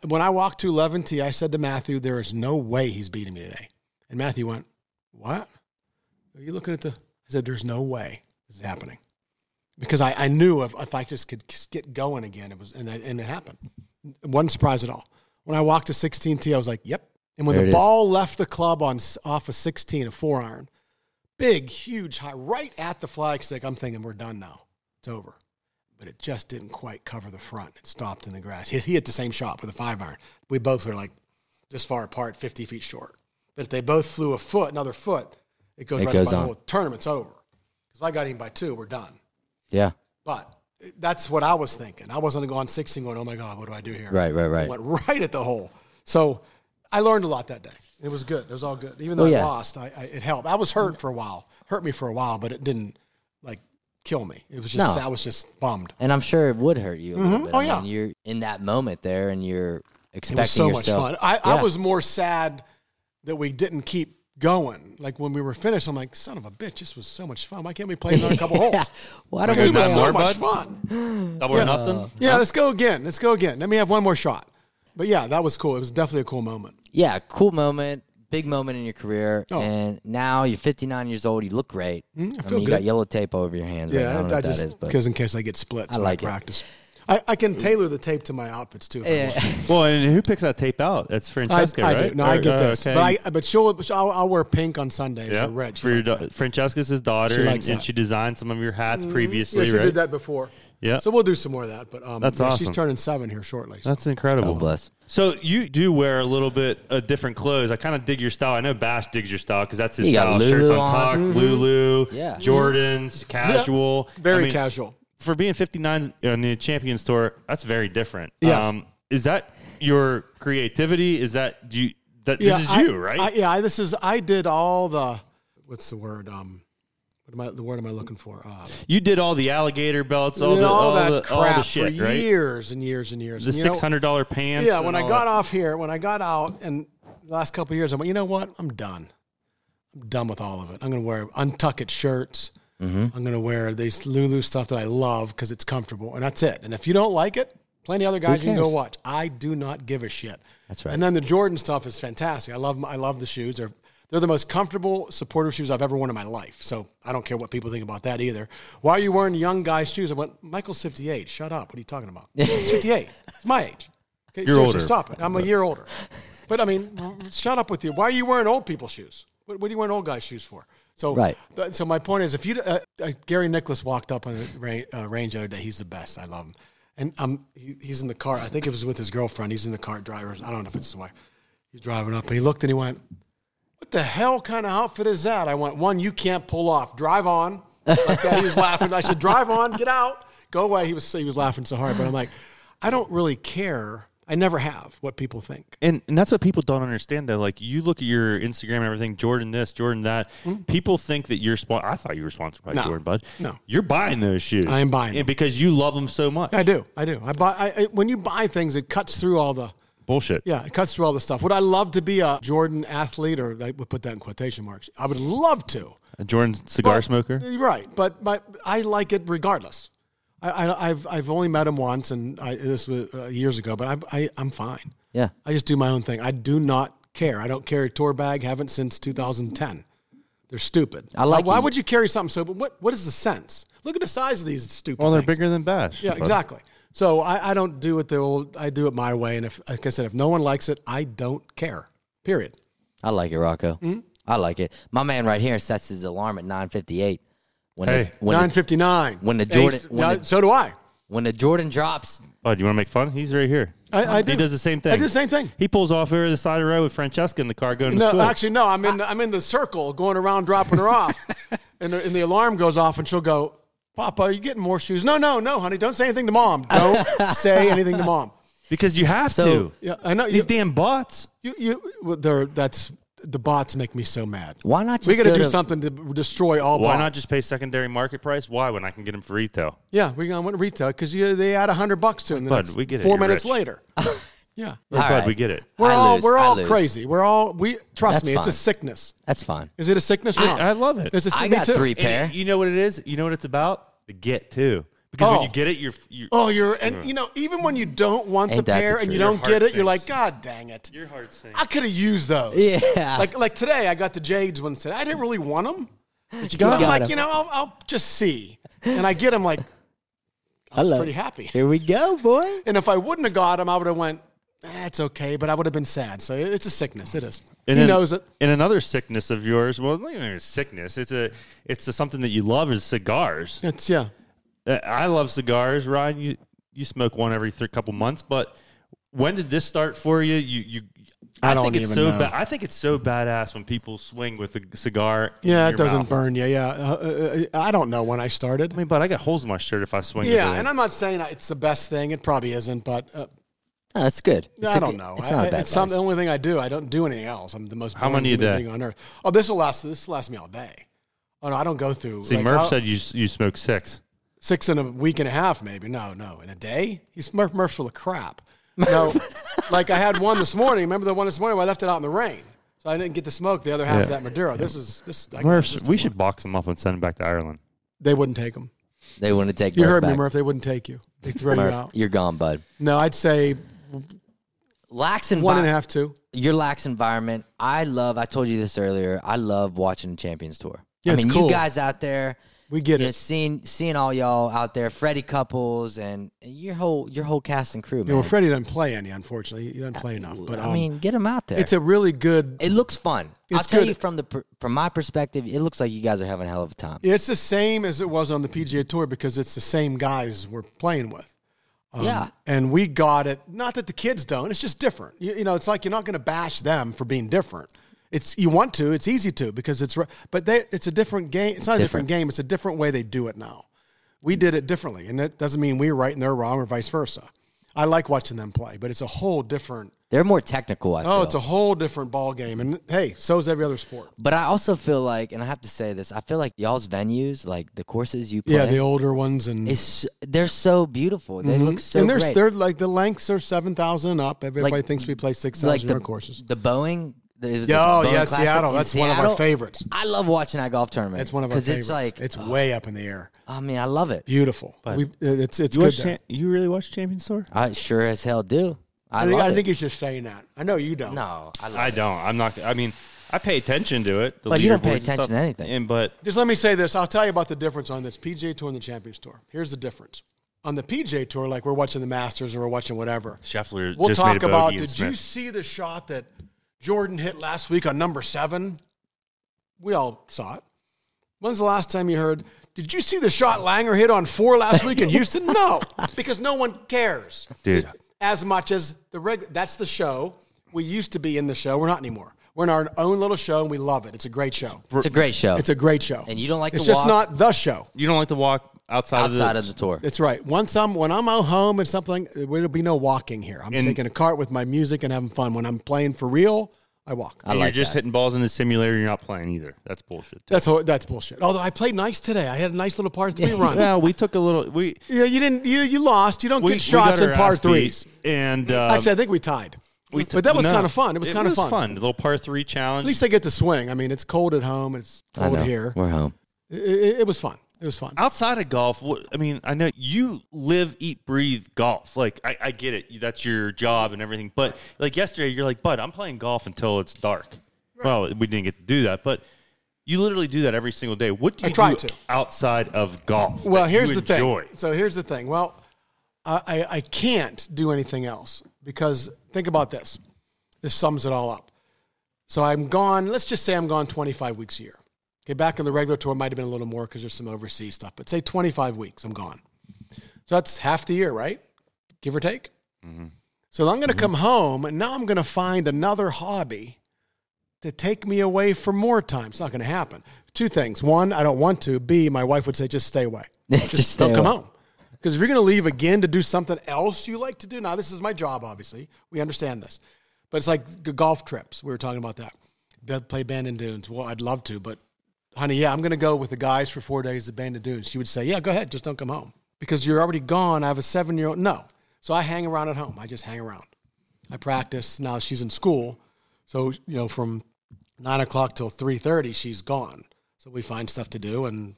When I walked to 11 tee, I said to Matthew, "There is no way he's beating me today." And Matthew went, "What? Are you looking at the?" I said, "There's no way this is happening." Because I, I knew if, if I just could get going again, it was and, I, and it happened. It wasn't surprised at all. When I walked to 16T, I was like, "Yep." And when There the it is. ball left the club on off of 16, a four iron, big, huge, high, right at the flagstick, I'm thinking we're done now. It's over. But it just didn't quite cover the front. It stopped in the grass. He, he hit the same shot with a five iron. We both were like this far apart, 50 feet short. But if they both flew a foot, another foot, it goes It right goes by the on. whole tournament's over. Because if I got him by two, we're done. Yeah. But that's what I was thinking. I wasn't going 16 going, oh my God, what do I do here? Right. Right. I Right. went right at the hole. So I learned a lot that day. It was good. It was all good. Even though Well, I lost, I, I, it helped. I was hurt for a while. Hurt me for a while, but it didn't like kill me. It was just No. I was just bummed. And I'm sure it would hurt you a little mm-hmm. bit. Oh, I yeah. mean, you're in that moment there, and you're It expecting was so much fun. I, I was more sad that we didn't keep going. Like when we were finished, I'm like, son of a bitch, this was so much fun. Why can't we play another couple holes? Yeah. Why don't Because we it was so more, much bud? fun. Double or nothing. Yeah, let's go again. Let's go again. Let me have one more shot. But yeah, that was cool. It was definitely a cool moment. Yeah, cool moment, big moment in your career, Oh. and now you're 59 years old. You look great. Mm, I I, feel mean, you got yellow tape over your hands. right now. I Yeah, don't know I, that just is, because in case I get split, I when like it. Practice. I, I can tailor the tape to my outfits too. if I want. Yeah. Well, and who picks that tape out? That's Francesca, I right? do. No, I get uh, this, okay. but I but she'll, I'll, I'll wear pink on Sunday yeah, for red. For your likes da- Francesca's his daughter, She and, and she designed some of your hats previously. Yeah, she right? did that before. Yeah, So we'll do some more of that. But um, That's yeah, awesome. She's turning seven here shortly. so. that's incredible. God bless. So you do wear a little bit of different clothes. I kind of dig your style. I know Bash digs your style because that's his You got style. Shirts Lulu on on. top, Lulu, Yeah. Jordans, casual. Very I mean, casual. For being 59 on the Champions Tour, that's very different. Um, Yes. is that your creativity? Is that do you that this is I- you, right? I, yeah, this is. I did all the. What's the word? Um, what am I? The word am I looking for? Uh, you did all the alligator belts, all the all, all, that the, crap all the shit, for right? years and years and years. The And you know- six hundred dollar pants. Yeah, when I got that. off here, when I got out, and the last couple of years, I went. You know what? I'm done. I'm done with all of it. I'm going to wear untucked shirts. Mm-hmm. I'm going to wear these Lulu stuff that I love because it's comfortable, and that's it. And if you don't like it, plenty of other guys you can go watch. I do not give a shit. That's right. And then the Jordan stuff is fantastic. I love I love the shoes. They're they're the most comfortable, supportive shoes I've ever worn in my life. So I don't care what people think about that either. Why are you wearing young guys' shoes? I went, Michael's 58. Shut up. What are you talking about? He's 58. It's my age. Okay, You're older. stop it. I'm a year older. But I mean, shut up with you. Why are you wearing old people's shoes? What, what are you wearing old guys' shoes for? So, Right. th- so my point is, if you uh, uh, Gary Nicklaus walked up on the range, uh, range the other day, he's the best. I love him, and um, he, he's in the car. I think it was with his girlfriend. He's in the car driver. I don't know if it's his wife. He's driving up, and he looked and he went, "What the hell kind of outfit is that?" I went, "One you can't pull off. Drive on." Like that. He was laughing. I said, "Drive on. Get out. Go away." He was he was laughing so hard, but I'm like, I don't really care. I never have what people think. And, and that's what people don't understand though. Like you look at your Instagram and everything, Jordan this, Jordan that. Hmm. People think that you're spon- I thought you were sponsored by? No. Jordan, bud. No. you're buying those shoes. I am buying and them. because you love them so much. I do. I do. I buy. I, I, when you buy things, it cuts through all the. Bullshit. Yeah, it cuts through all the stuff. Would I love to be a Jordan athlete, or I would put that in quotation marks? I would love to. A Jordan cigar But- smoker. right? But my, I like it regardless. I, I, I've I've only met him once, and I, this was uh, years ago. But I, I I'm fine. Yeah. I just do my own thing. I do not care. I don't carry a tour bag. Haven't since 2010. They're stupid. I like Why, why you. would you carry something so? But what what is the sense? Look at the size of these stupid. Well, they're things. bigger than Bash. Yeah, bud. exactly. So I, I don't do it the old. I do it my way, and if, like I said, if no one likes it, I don't care. Period. I like it, Rocco. Hmm? I like it. My man right here sets his alarm at 9:58. When Hey. the, when Nine the, fifty nine. when the Jordan- when the- so do I. when the Jordan drops, oh, Bud, you want to make fun? He's right here. I, I do. He does the same thing. I do the same thing. He pulls off over the side of the road with Francesca in the car going to No, school. actually, no. I'm in. I'm in the circle, going around, dropping her off, and the, and the alarm goes off, and she'll go, "Papa, are you getting more shoes?" No, no, no, honey. Don't say anything to mom. Don't say anything to mom. because you have So- to. Yeah, I know. These You, damn bots. you, you well, they're, that's the bots make me so mad. why not just We got to do something to destroy all Why bots. not just pay secondary market price? Why when I can get them for retail? Yeah, we're going to retail because they add a hundred bucks to it. and Bud, we get it, Four you're minutes rich. later. yeah, Or, All Bud, right. we get it. we're I all lose, we're I all lose. crazy. We're all we trust That's me. It's a sickness. That's fine. Is it a sickness? I, I love it. It's a I me got too. three And pair. you know what it is? You know what it's about? The get too. Because when Oh. you get it, you're you're Oh, you're and you know even when you don't want Ain't the that the pair and you don't get heart it, you're like. God dang it! your heart sinks. I could have used those. Yeah. Like like today, I got the Jades ones today. I didn't really want them. But you got I'm like, 'em. you know, I'll, I'll just see, and I get them. Like, I was Hello. pretty happy. Here we go, boy. And if I wouldn't have got them, I would have went. That's okay, but I would have been sad. So it's a sickness. It is. And he then- knows it. And another sickness of yours, well, not even a sickness. It's a it's a, something that you love is cigars. It's yeah. Uh, I love cigars, Ryan. You you smoke one every th- couple months, but when did this start for you? You you. I don't think it's even so know. ba- I think it's so badass when people swing with a cigar. in Yeah, your it doesn't mouth. burn you. Yeah, uh, uh, uh, I don't know when I started. I mean, but I got holes in my shirt if I swing. Yeah, it. and I'm not saying it's the best thing. It probably isn't, but uh, No, it's good. It's I a don't good- know. It's not a I- bad it's some, the only thing I do. I don't do anything else. I'm the most How many a human day? on earth. Oh, this will last. This will last me all day. Oh no, I don't go through. See, like, Murph I'll- said you you smoke six. Six in a week and a half, maybe. No, no, in a day. He's Murph, Murph's full of crap. No, like I had one this morning. Remember the one this morning? Where I left it out in the rain, so I didn't get to smoke the other half of Yeah. that Maduro. This is this. I, Murph, this we should box them up and send them back to Ireland. They wouldn't take them. They want to take You Murph heard me, back. Murph. They wouldn't take you. They throw you Murph, out. you're gone, bud. No, I'd say Lax one and a environment. half. Your lax environment. I love. I told you this earlier. I love watching the Champions Tour. Yeah, I it's mean, cool. you guys out there. We get you know, it. seeing seeing all y'all out there, Freddie Couples, and your whole your whole cast and crew, Yeah, man. well, Freddie doesn't play any, unfortunately. He doesn't play enough. But um, I mean, get them out there. it's a really good. it looks fun. I'll tell good. you from the from my perspective, it looks like you guys are having a hell of a time. It's the same as it was on the PGA Tour because it's the same guys we're playing with. Um, yeah, And we got it. Not that the kids don't. It's just different. You, you know, it's like you're not going to bash them for being different. It's you want to. It's easy to because it's. But they, it's a different game. It's not a different. Different. game. It's a different way they do it now. We did it differently, and it doesn't mean we're right and they're wrong, or vice versa. I like watching them play, but it's a whole different. They're more technical. I Oh, feel. it's a whole different ball game, and hey, so is every other sport. But I also feel like, and I have to say this, I feel like y'all's venues, like the courses you play, Yeah, the older ones and is they're so beautiful. They look mm-hmm. so and they're great. they're like the lengths are seven thousand up. Everybody Like- thinks we play six thousand like thousand the yard courses. The Boeing. The, it was Yeah, the oh, yeah, Classic Seattle. in That's one of our favorites. I love watching that golf tournament. It's one of our because favorites. it's like, it's oh. way up in the air. Oh, I mean, I love it. Beautiful. We, uh, it's it's You, good. Cha- you really watch Champions Tour? I sure as hell do. I, I think, love I it. think you're just saying that. I know you don't. no, I love I it. don't. I'm not. I mean, I pay attention to it. But you don't pay attention stuff, to anything. And but Just let me say this. I'll tell you about the difference on this PGA Tour and the Champions Tour. Here's the difference. On the PGA Tour, like we're watching the Masters or we're watching whatever. Scheffler We'll just talk made a about. bogey in Did you see the shot that Jordan hit last week on number seven? We all saw it. When's the last time you heard? Did you see the shot Langer hit on four last week in Houston? No, because no one cares, Dude. As much as the reg. That's the show. We used to be in the show. We're not anymore. We're in our own little show, and we love it. It's a great show. It's a great show. It's a great show. And you don't like It's to just walk- not the show. You don't like to walk outside, outside of of the. the tour. That's right. Once I'm when I'm out home and something, there'll be no walking here. I'm And- taking a cart with my music and having fun. When I'm playing for real, I walk. I and like you're just that. hitting balls in the simulator. You're not playing either. That's bullshit. That's that's bullshit. Although I played nice today. I had a nice little par three run. yeah, we took a little. We Yeah, you didn't. You, you lost. You don't we, get shots in got par our ass beat, threes. and uh, Actually, I think we tied. we but that was no, kind of fun. It was kind of fun. fun. A little par three challenge. At least I get to swing. I mean, it's cold at home. It's cold here. We're home. It, it, it was fun. It was fun. outside of golf, what, I mean, I know you live, eat, breathe golf. Like, I, I get it. That's your job and everything. But like yesterday, you're like, bud, I'm playing golf until it's dark. Well, we didn't get to do that, but you literally do that every single day. What do I you try do to. outside of golf? Well, here's the enjoy? thing. So here's the thing. Well, I, I, I can't do anything else because think about this. This sums it all up. So I'm gone. Let's just say I'm gone 25 weeks a year. Okay, back on the regular tour, might have been a little more because there's some overseas stuff. But say 25 weeks, I'm gone. So that's half the year, right? Give or take. Mm-hmm. So I'm going to mm-hmm. come home, and now I'm going to find another hobby to take me away for more time. It's not going to happen. Two things. One, I don't want to. B, my wife would say, just stay away. Just, stay don't come away. home. Because if you're going to leave again to do something else you like to do, now this is my job, obviously. We understand this. But it's like golf trips. We were talking about that. Play Bandon Dunes. Well, I'd love to, but honey, yeah, I'm going to go with the guys for four days to Bandon Dunes. She would say, yeah, go ahead. Just don't come home. Because you're already gone. I have a seven year old. No. So I hang around at home. I just hang around. I practice. Now she's in school. So, you know, from nine o'clock till 3.30, she's gone. So we find stuff to do and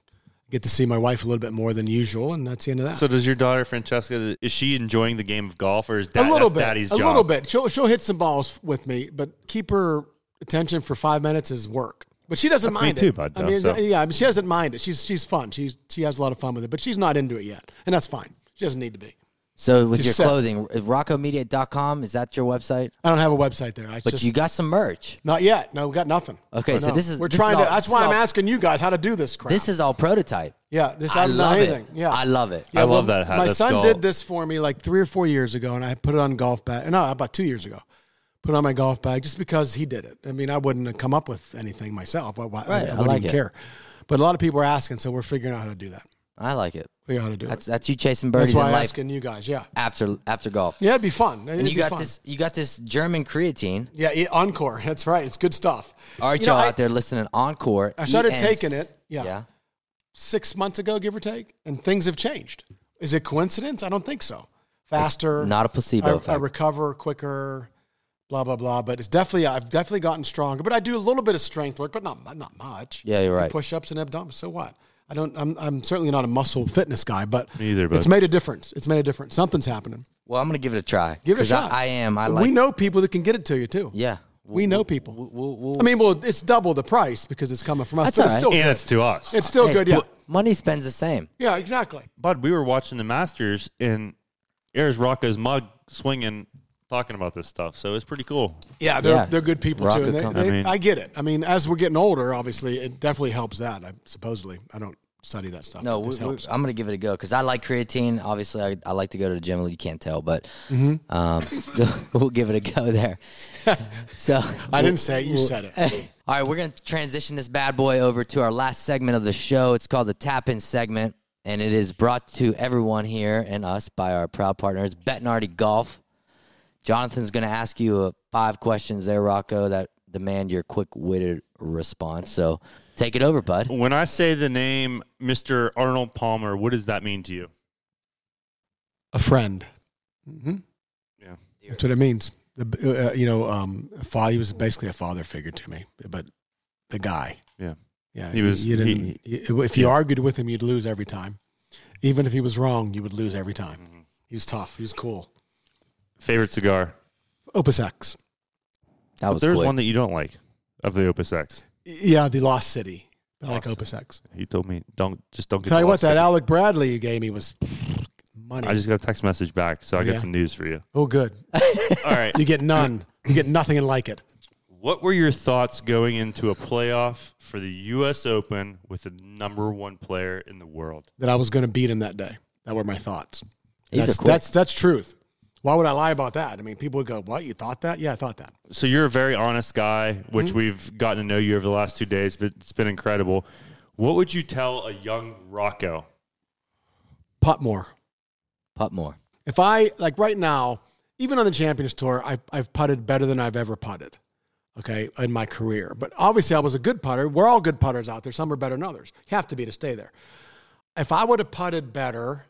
get to see my wife a little bit more than usual. And that's the end of that. So, does your daughter Francesca is she enjoying the game of golf, or is a that little bit, daddy's a job? little bit. She'll she'll hit some balls with me, but keep her attention for five minutes is work. But she doesn't That's me mind too, it. bud, I mean, so. yeah, I mean, she doesn't mind it. She's she's fun. She's she has a lot of fun with it, but she's not into it yet, and that's fine. She doesn't need to be. So with She's your set. clothing, uh, roccomediate.com, is that your website? I don't have a website there. I But just you got some merch. not yet. No, we got nothing. Okay, oh, so No. this is- we're this trying is to. that's why is I'm asking you guys how to do this crap. This is all prototype. yeah. This I I don't love anything. it. Yeah, I love it. Yeah, I well, love that hat. My That's son golf. did this for me like three or four years ago, and I put it on golf bag. No, about two years ago. Put on my golf bag just because he did it. I mean, I wouldn't have come up with anything myself. I, I- Right, I, I wouldn't like even it. care. But a lot of people are asking, so we're figuring out how to do that. I like it. Figure out how to do That's it. that's you chasing birdies That's why I'm life asking you guys. Yeah, after after golf. yeah, it'd be fun. And you got this you got this German creatine. Yeah, e- encore. That's right. It's good stuff. All right, You y'all out there listening, Encore. I started ENs. taking it, yeah. Yeah. Six months ago, give or take, and things have changed. Is it coincidence? I don't think so. Faster, Not a placebo I, I recover quicker, blah blah blah. But it's definitely I've definitely gotten stronger. But I do a little bit of strength work, but not not much. Yeah, you're right. Push ups and abdominals. So what? I don't. I'm I'm certainly not a muscle fitness guy, but Me either, but- it's made a difference. It's made a difference. Something's happening. Well, I'm gonna give it a try. Give it a 'Cause shot. I, I am. I like. we know people that can get it to you too. Yeah. we know people. We'll, we'll, we'll, I mean, well, it's double the price because it's coming from us, That's but all it's right. still and good. it's to us. It's still hey, good. Yeah, Money spends the same. yeah, exactly. Bud, we were watching the Masters, and there's Rocco's mug swinging, talking about this stuff. So it's pretty cool. Yeah, they're Yeah. they're good people Rock too. And they, they, I mean- I get it. I mean, as we're getting older, obviously, it definitely helps that. I, supposedly, I don't study that stuff. No, we, this we. I'm gonna give it a go because I like creatine. Obviously, I, I like to go to the gym. You can't tell, but Mm-hmm. um, we'll give it a go there. So I didn't say it. You said it. All right, we're going to transition this bad boy over to our last segment of the show. It's called the tap in segment. and it is brought to everyone here and us by our proud partners, Bettinardi Golf. Jonathan's going to ask you uh, five questions there, Rocco, that demand your quick-witted response. So take it over, bud. When I say the name Mr. Arnold Palmer, what does that mean to you? A friend. Mm-hmm. Yeah. That's what it means. The, uh, you know, um, father, he was basically a father figure to me, but the guy. Yeah. Yeah. He was- You didn't, you- if you argued with him, you'd lose every time. Even if he was wrong, you would lose every time. Mm-hmm. He was tough. He was cool. Favorite cigar? Opus X. That was There's quick. one that you don't like of the Opus X. Yeah, the Lost City. I like Opus X. He told me don't just don't get. Tell the you what, Lost that City. Alec Bradley you gave me was money. I just got a text message back, so I Yeah. got some news for you. oh, good. All right. You get none. You get nothing and like it. What were your thoughts going into a playoff for the U.S. Open with the number one player in the world? That I was going to beat him that day. That were my thoughts. These That's, quick. that's that's truth. Why would I lie about that? I mean, people would go, "What? You thought that? Yeah, I thought that." So you're a very honest guy, which Mm-hmm. we've gotten to know you over the last two days, but it's been incredible. What would you tell a young Rocco? Putt more. Putt more. If I like right now, even on the Champions Tour, I, I've putted better than I've ever putted. Okay, in my career, but obviously I was a good putter. We're all good putters out there. Some are better than others. You have to be to stay there. If I would have putted better,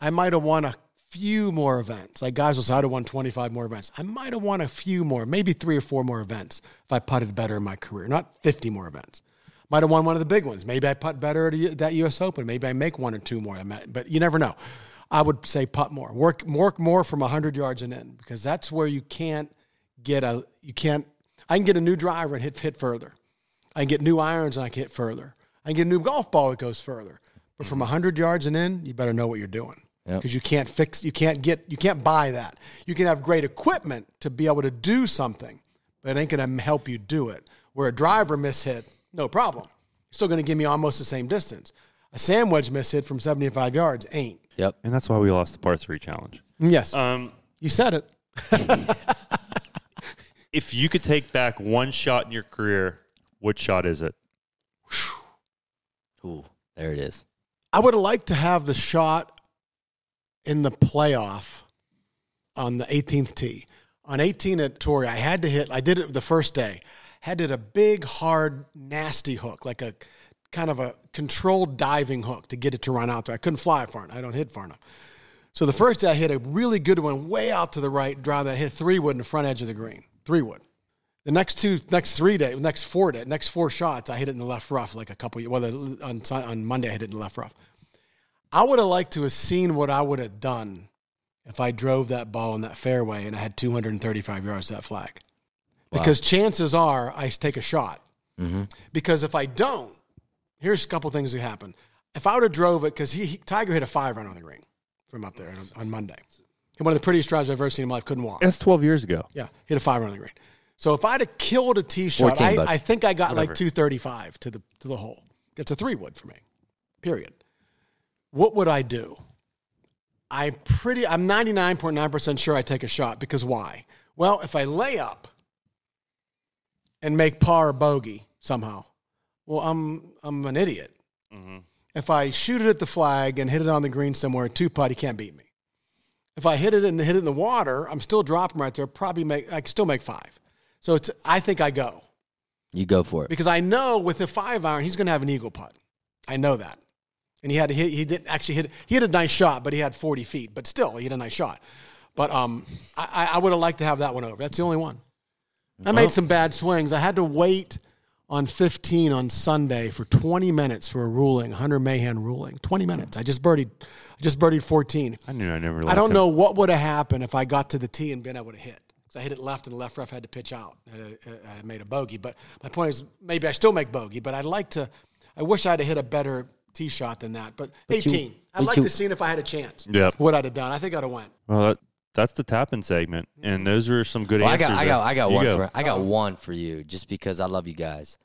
I might have won a few more events. Like guys will say, I'd have won 25 more events. I might have won a few more, maybe three or four more events if I putted better in my career, not 50 more events. Might have won one of the big ones. Maybe I putt better at that U.S. Open. Maybe I make one or two more. But you never know. I would say putt more. Work work more from 100 yards and in because that's where you can't get a you can't. I can get a new driver and hit hit further. I can get new irons and I can hit further. I can get a new golf ball that goes further. But from 100 yards and in, you better know what you're doing Yep. because you can't fix, you can't get, you can't buy that. You can have great equipment to be able to do something, but it ain't going to help you do it. Where a driver mishit, no problem. You're still going to give me almost the same distance. A sandwich mishit from 75 yards ain't. Yep. And that's why we lost the par three challenge. Yes, Um, you said it. if you could take back one shot in your career, what shot is it? Ooh, there it is. I would have liked to have the shot in the playoff on the 18th tee. On 18 at Torrey, I had to hit, I did it the first day, had hit a big, hard, nasty hook, like a kind of a controlled diving hook to get it to run out there. I couldn't fly far enough. I don't hit far enough. So the first day I hit a really good one way out to the right, drive that hit three wood in the front edge of the green. Three wood. The next two, next three days, next four days, next four shots, I hit it in the left rough like a couple. Well, on on Monday I hit it in the left rough. I would have liked to have seen what I would have done if I drove that ball in that fairway and I had 235 yards to that flag. Because chances are I take a shot. Mm-hmm. Because if I don't, here's a couple things that happen. If I would have drove it, because he, he- Tiger hit a five iron on the green from up there on, on Monday. And one of the prettiest drives I've ever seen in my life. Couldn't walk. That's 12 years ago. Yeah, hit a five iron on the green. So if I'd have killed a tee shot, 14, I. I think I got Whatever. like 235 to the to the hole. It's a three wood for me. Period. What would I do? I'm pretty I'm 99.9% sure I take a shot because why? Well, if I lay up and make par or bogey somehow, well, I'm I'm an idiot. Mm-hmm. If I shoot it at the flag and hit it on the green somewhere, two putt, he can't beat me. If I hit it and hit it in the water, I'm still dropping right there. Probably make I can still make five. So it's I think I go You go for it. because I know with a five iron he's going to have an eagle putt. I know that, and he had to hit. He didn't actually hit. He hit a nice shot, but he had 40 feet. But still, he had a nice shot. But um, I, I would have liked to have that one over. That's the only one. I made some bad swings. I had to wait on 15 on Sunday for 20 minutes for a ruling, Hunter Mahan ruling. 20 minutes. I just birdied. I just birdied 14. I knew I never. I don't him. know what would have happened if I got to the tee and been able to hit. I hit it left and the left rough had to pitch out. And I, I made a bogey. But my point is, maybe I still make bogey. But I'd like to. I wish I'd have hit a better tee shot than that. But, you- 18. I'd but like you- to see if I had a chance. Yeah. What I'd have done. I think I'd have went. Well, that, that's the tapping segment, and those are some good Well, I got, I got, I got one go. for, I got one for you, just because I love you guys.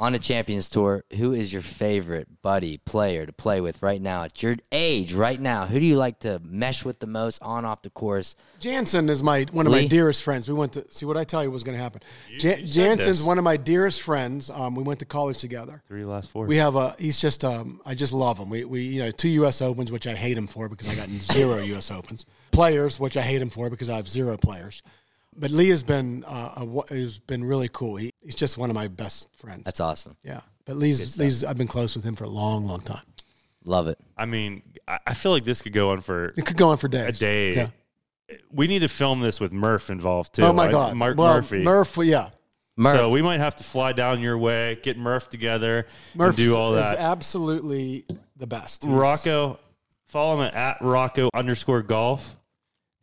On the Champions Tour, who is your favorite buddy player to play with right now at your age? Right now, who do you like to mesh with the most on off the course? Janzen is my one of my dearest friends. We went to see what I tell you was going to happen. Jan- you Janzen's this. one of my dearest friends. Um, we went to college together. Three last four. We have a. He's just. Um, I just love him. We, we you know two U.S. Opens, which I hate him for because I got zero U.S. Opens. Players, which I hate him for because I have zero players. But Lee has been uh, a, has been really cool. He, he's just one of my best friends. That's awesome. yeah. But Lee's Lee's I've been close with him for a long, long time. Love it. I mean, I I feel like this could go on for It could go on for a days. day. Yeah. We need to film this with Murph involved too. Oh my I- God, Mark well, Murphy. Murph, yeah. Murph, So we might have to fly down your way, get Murph together, Murph and do all is that. absolutely the best. He's- Rocco, follow him at Rocco underscore golf.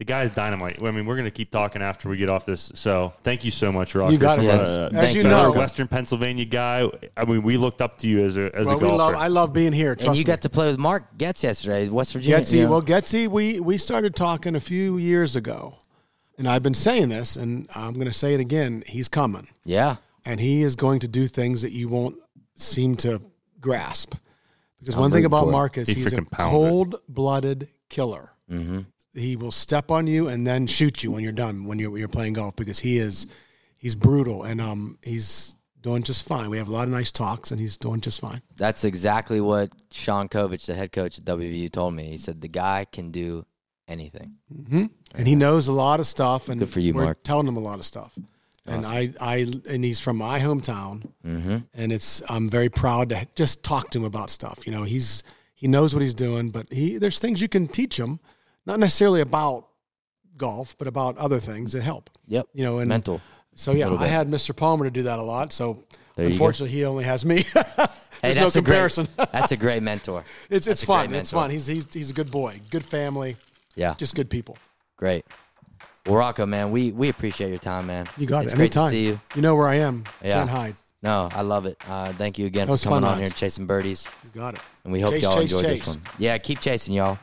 The guy's dynamite. I mean, we're going to keep talking after we get off this. So thank you so much, Rock. You got it, for, brother. uh, As you know- Western Pennsylvania guy. I mean, we looked up to you as a as Well, a we golfer. love. I love being here. Trust and you me. got to play with Mark Getz yesterday, West Virginia. Getsy. you know. Well, Getsy, we we started talking a few years ago, and I've been saying this, and I'm going to say it again. He's coming, yeah, and he is going to do things that you won't seem to grasp. Because I'm one thing about for it. Mark is He he's a cold-blooded killer. hmm He will step on you and then shoot you when you're done when you're when you're playing golf because he is he's brutal and um he's doing just fine. We have a lot of nice talks, and he's doing just fine. that's exactly what Sean Covich, the head coach at WVU, told me. He said the guy can do anything. hmm And he knows a lot of stuff, and Good for you, we're Mark. telling him a lot of stuff. And I, I, and he's from my hometown, Mm-hmm. and it's I'm very proud to just talk to him about stuff. You know, he's he knows what he's doing, but he there's things you can teach him, not necessarily about golf, but about other things that help. Yep. You know, and Mental. so yeah, I had Mr. Palmer to do that a lot. So There unfortunately, he only has me. Hey, There's no that's a great. that's a great mentor. it's it's great fun. It's fun. He's he's he's a good boy, good family, Yeah, just good people. great. Well, Rocco, man, we we appreciate your time, man. You got it's it. Great Anytime. to see you. You know where I am. Yeah. Can't hide. No, I love it. Uh, thank you again for coming on here and chasing birdies. You got it. And we hope Chase, y'all chase, enjoyed chase. this one. Yeah, keep chasing, y'all.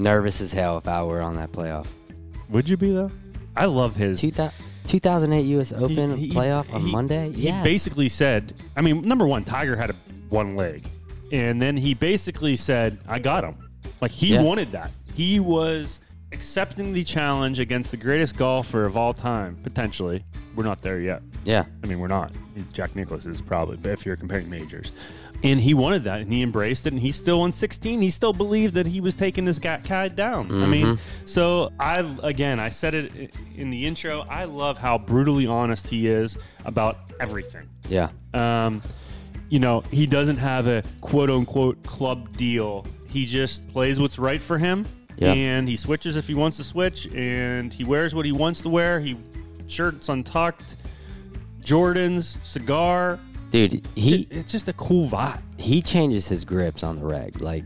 Nervous as hell if I were on that playoff. Would you be though? I love his. Two 2008 U.S. Open He- he- playoff on he- Monday. He Yeah, basically said, I mean, number one, Tiger had a one leg, and then he basically said, "I got him." Like he Yeah. wanted that. He was accepting the challenge against the greatest golfer of all time, potentially. We're not there yet. Yeah, I mean, we're not. Jack Nicklaus is probably, but if you're comparing majors. And he wanted that, and he embraced it, and he's still on 16. He still believed that he was taking this guy, guy down. I mean, so I, again, I said it in the intro. I love how brutally honest he is about everything. yeah. Um, you know, he doesn't have a quote unquote club deal. He just plays what's right for him. Yeah. And he switches if he wants to switch, and he wears what he wants to wear. He shirts untucked, Jordans, cigar. Dude, he it's just a cool vibe. he changes his grips on the reg. Like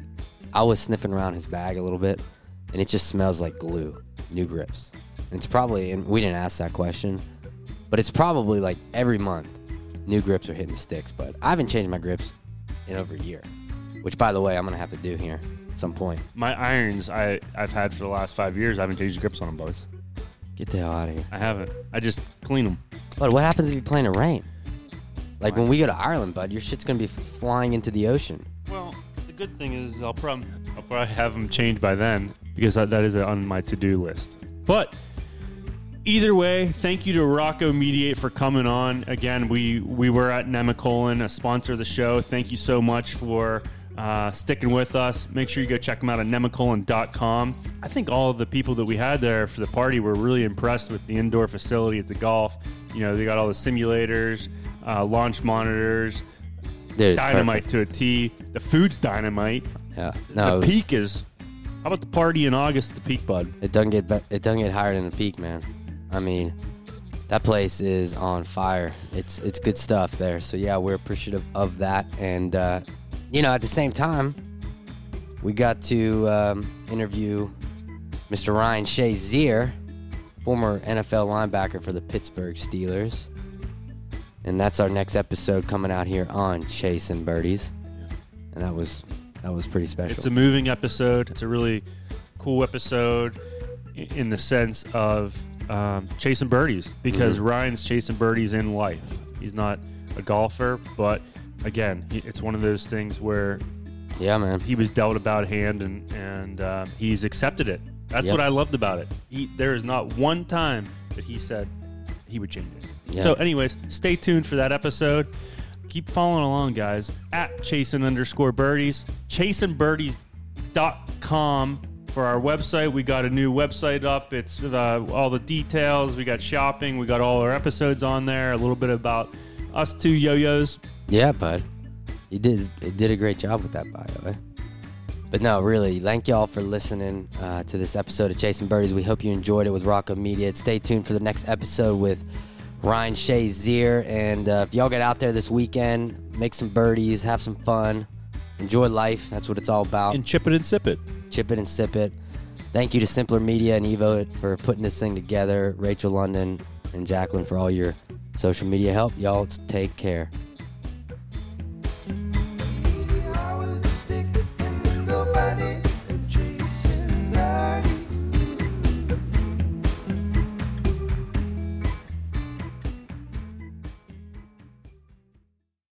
I was sniffing around his bag a little bit, and it just smells like glue. New grips. And it's probably, and we didn't ask that question, but it's probably like every month, new grips are hitting the sticks. But I haven't changed my grips in over a year, which by the way, I'm gonna have to do here at some point. My irons I I've had for the last five years. I haven't changed the grips on them, boys. Get the hell out of here. I haven't. I just clean them. But what happens if you play in the rain? Like when we go to Ireland, bud, your shit's gonna be flying into the ocean. Well, the good thing is I'll probably I'll probably have them changed by then because that, that is on my to do list. But either way, thank you to Rocco Mediate for coming on. Again, we we were at Nemacolin, a sponsor of the show. Thank you so much for. Uh, sticking with us. Make sure you go check them out at nemacolin.com. I think all of the people that we had there for the party were really impressed with the indoor facility at the golf. You know, they got all the simulators, uh, launch monitors, Dude, dynamite to a T. The food's dynamite. Yeah. No, the was- peak is. How about the party in August at the peak, bud? It doesn't get be- it doesn't get higher than the peak, man. I mean, that place is on fire. It's it's good stuff there. So yeah, we're appreciative of that. And uh, you know, at the same time, we got to um, interview Mr. Ryan Shazier, former NFL linebacker for the Pittsburgh Steelers. And that's our next episode coming out here on Chasing Birdies. And that was that was pretty special. It's a moving episode. It's a really cool episode in the sense of um, chasing birdies because Ryan's chasing birdies in life. He's not a golfer, but again, it's one of those things where Yeah, man. he was dealt a bad hand and and uh, he's accepted it. That's Yep. what I loved about it. He, there is not one time that he said he would change it. So, anyways, stay tuned for that episode. Keep following along, guys. At chasing underscore birdies, chasingbirdies.com for our website. We got a new website up. It's uh, all the details. We got shopping. We got all our episodes on there. A little bit about us two yo-yos. Yeah, bud. You did you did a great job with that, by the way. But no, really, thank y'all for listening uh, to this episode of Chasing Birdies. We hope you enjoyed it with Rocco Mediate. Stay tuned for the next episode with Ryan Shazier. And uh, if y'all get out there this weekend, make some birdies, have some fun, enjoy life. That's what it's all about. And chip it and sip it. Chip it and sip it. Thank you to Simpler Media and Evo for putting this thing together. Rachel London and Jacqueline for all your social media help. Y'all take care.